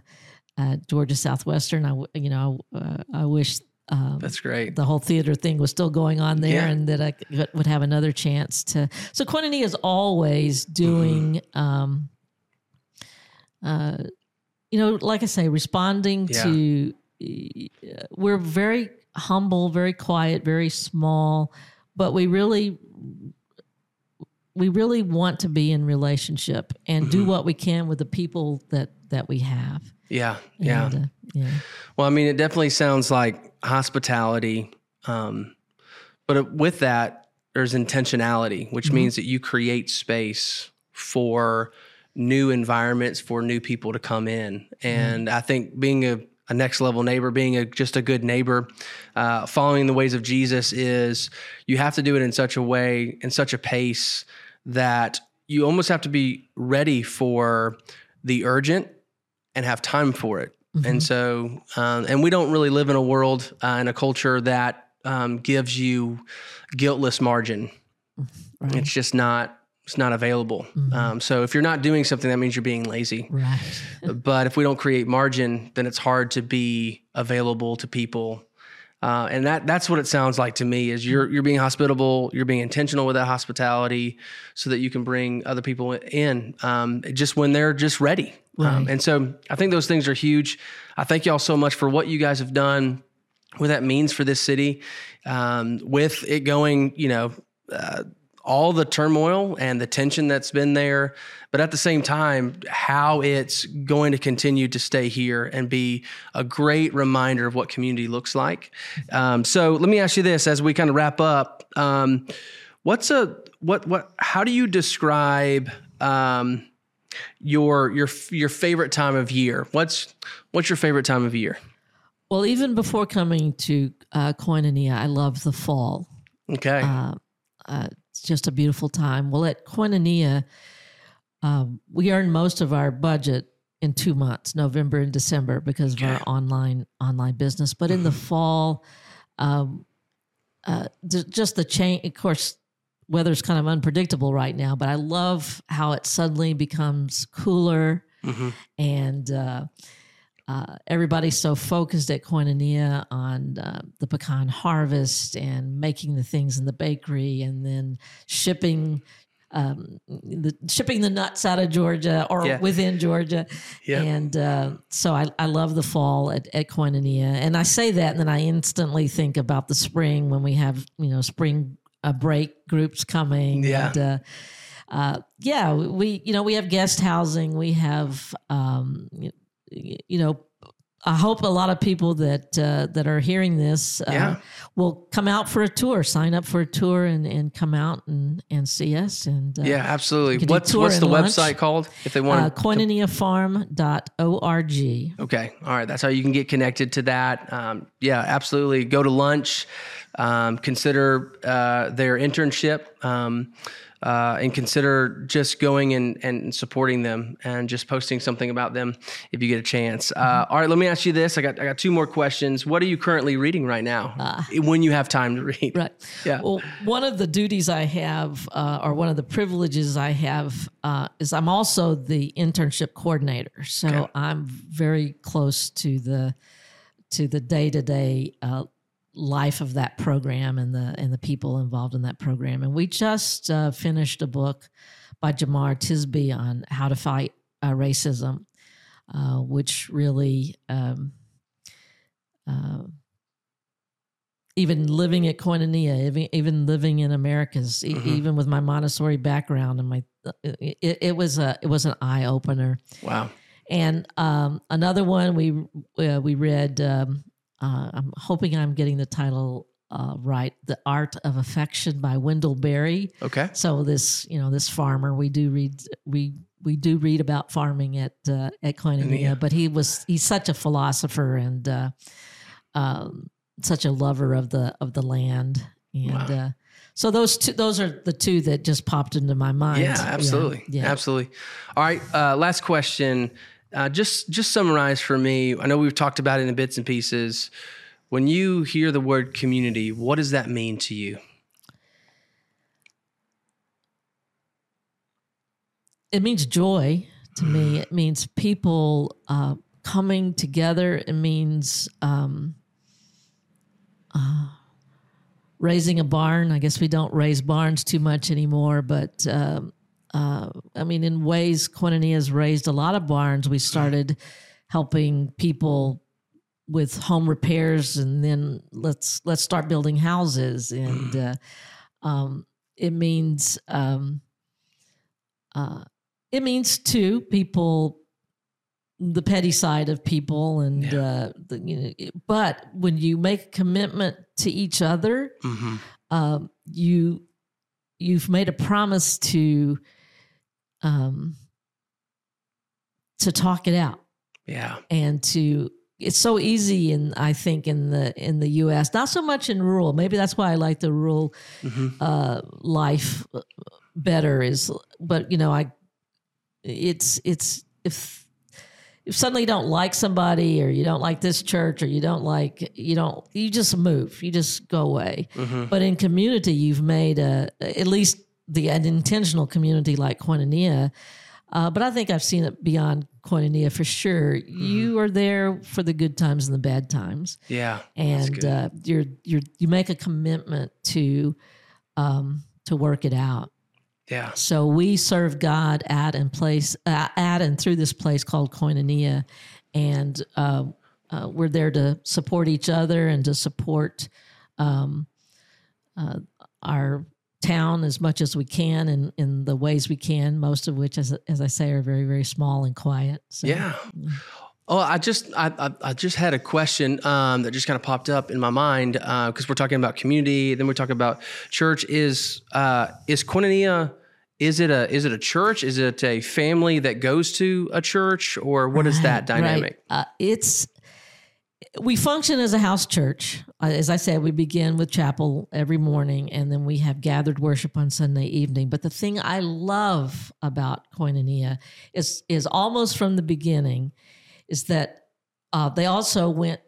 at Georgia Southwestern. I, you know, uh, I wish um, That's great. the whole theater thing was still going on there Yeah. and that I could- would have another chance to. So Koinonia is always doing, um, uh, you know, like I say, responding Yeah. to. uh, We're very humble, very quiet, very small, but we really we really want to be in relationship and Mm-hmm. do what we can with the people that that we have. Yeah. Yeah. And, uh, yeah. Well, I mean, it definitely sounds like hospitality. Um, but with that, there's intentionality, which means that you create space for new environments for new people to come in. And I think being a, a next level neighbor, being a, just a good neighbor, uh, following the ways of Jesus is you have to do it in such a way, in such a pace that you almost have to be ready for the urgent and have time for it. And so, um, and we don't really live in a world uh, in a culture that um, gives you guiltless margin. Right. It's just not. It's not available. Um, so if you're not doing something, that means you're being lazy. Right. but if we don't create margin, then it's hard to be available to people. Uh, and that that's what it sounds like to me is you're you're being hospitable, you're being intentional with that hospitality, so that you can bring other people in um, just when they're just ready. Um, and so I think those things are huge. I thank y'all so much for what you guys have done, what that means for this city, um, with it going, you know, uh, all the turmoil and the tension that's been there, but at the same time, how it's going to continue to stay here and be a great reminder of what community looks like. Um, so let me ask you this as we kind of wrap up. Um, what's a what what how do you describe um, your your your favorite time of year? What's what's your favorite time of year? Well, even before coming to uh, Koinonia, I love the fall. Okay. Uh, uh, just a beautiful time. Well, at Koinonia, um, we earn most of our budget in two months, November and December, because of our online online business. But in the fall, um, uh, just the change. Of course, weather's kind of unpredictable right now, but I love how it suddenly becomes cooler and. Uh, uh, everybody's so focused at Koinonia on uh, the pecan harvest and making the things in the bakery and then shipping um, the shipping the nuts out of Georgia or Yeah. within Georgia. Yeah. And uh, so I, I love the fall at, at Koinonia. And I say that, and then I instantly think about the spring when we have, you know, spring uh, break groups coming. Yeah. And, uh, uh, yeah, we, you know, we have guest housing. We have, um, you, know, I hope a lot of people that uh, that are hearing this uh, Yeah. will come out for a tour, sign up for a tour, and, and come out and, and see us. And uh, Yeah, absolutely. What's what's the lunch. website called if they want? uh, koinoniafarm.org. Okay. All right. That's how you can get connected to that. Um, yeah, absolutely. Go to lunch. Um, consider uh, their internship um, uh, and consider just going and, and supporting them and just posting something about them if you get a chance. Uh, all right. Let me ask you this. I got, I got two more questions. What are you currently reading right now when you have time to read? Right. Yeah. Well, one of the duties I have, uh, or one of the privileges I have, uh, is I'm also the internship coordinator. So Okay. I'm very close to the to the day to day life of that program and the and the people involved in that program. And we just uh, finished a book by Jamar Tisby on how to fight uh, racism, uh, which really. Um, uh, even living at Koinonia, even, even living in Americus, e- Mhm. even with my Montessori background and my, it, it was a it was an eye opener. Wow. And um, another one we uh, we read. Um, uh, I'm hoping I'm getting the title uh, right. The Art of Affection by Wendell Berry. Okay. So this, you know, this farmer, we do read we we do read about farming at uh, at Koinonia, Yeah. but he was he's such a philosopher and uh, um, such a lover of the of the land, and Wow. uh, so those two those are the two that just popped into my mind. Yeah, absolutely, yeah. absolutely. All right, uh, last question. Uh, just just summarize for me. I know we've talked about it in bits and pieces. When you hear the word community, what does that mean to you? it means joy to me. It means people uh, coming together. It means um, uh, raising a barn. I guess we don't raise barns too much anymore, but um, uh, I mean, in ways, Koinonia has raised a lot of barns. We started helping people with home repairs, and then let's let's start building houses. And uh, um, it means. Um, uh, it means too people the petty side of people and Yeah. uh the, you know but when you make a commitment to each other Mm-hmm. um you you've made a promise to um to talk it out. Yeah, and to it's so easy in I think in the in the US not so much in rural. Maybe that's why I like the rural hmm uh, life better is but you know i it's it's if if suddenly you don't like somebody or you don't like this church or you don't like you don't you just move you just go away. Hmm but in community you've made a at least the an intentional community like koinonia uh, but I think I've seen it beyond koinonia for sure. You are there for the good times and the bad times yeah. And uh, you're you're you make a commitment to um, to work it out. yeah, So we serve God at and place uh, at and through this place called Koinonia, and uh, uh, we're there to support each other and to support um, uh, our town as much as we can in, in the ways we can. Most of which, as as I say, are very very small and quiet. So, yeah. Oh, I just I, I, I just had a question um, that just kind of popped up in my mind because we're talking about community, then we're talking about church. Is uh, is Koinonia? Is it a is it a church? Is it a family that goes to a church, or what is that dynamic? right. Uh, it's we function as a house church. Uh, as I said, we begin with chapel every morning, and then we have gathered worship on Sunday evening. But the thing I love about Koinonia is is almost from the beginning, is that uh, they also went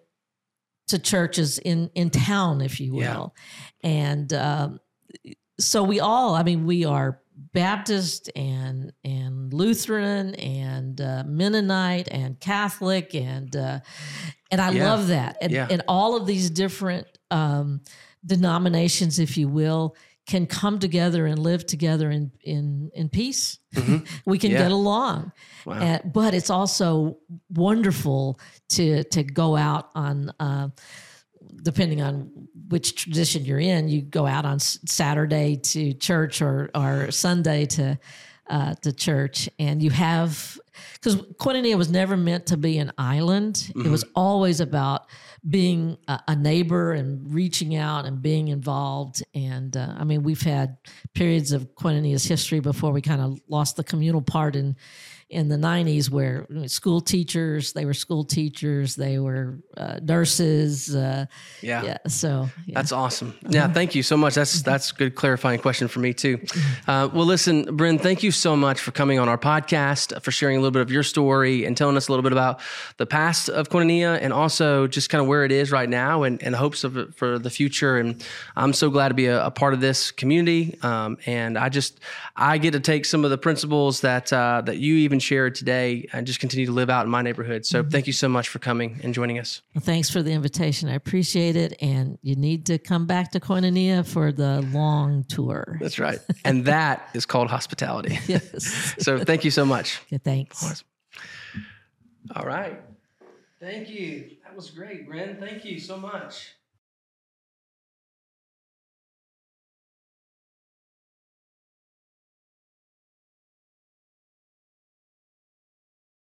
to churches in in town, if you Yeah. will, and um, so we all. I mean, we are Baptist and and Lutheran and uh, Mennonite and Catholic and uh, and I Yeah. love that and, Yeah. and all of these different um, denominations, if you will, can come together and live together in in in peace. we can Yeah. get along, Wow. And- but it's also wonderful to to go out on. Uh, depending on which tradition you're in, you go out on Saturday to church or or Sunday to uh, to church, and you have because Koinonia was never meant to be an island. It was always about being a, a neighbor and reaching out and being involved. And uh, I mean, we've had periods of Koinonia's history before we kind of lost the communal part in in the 90s where school teachers they were school teachers they were uh, nurses uh, Yeah. yeah so yeah. That's awesome. Yeah, thank you so much. That's that's a good clarifying question for me too. Uh, well, listen, Bren, thank you so much for coming on our podcast, for sharing a little bit of your story and telling us a little bit about the past of Koinonia and also just kind of where it is right now and, and hopes of it for the future. And I'm so glad to be a, a part of this community. Um, and I just I get to take some of the principles that uh, that you even shared today and just continue to live out in my neighborhood. So mm-hmm. thank you so much for coming and joining us. Well, thanks for the invitation i appreciate it and you need to come back to koinonia for the long tour That's right. And that is called hospitality. yes So thank you so much. okay, thanks All right. Thank you. That was great, Bren. Thank you so much.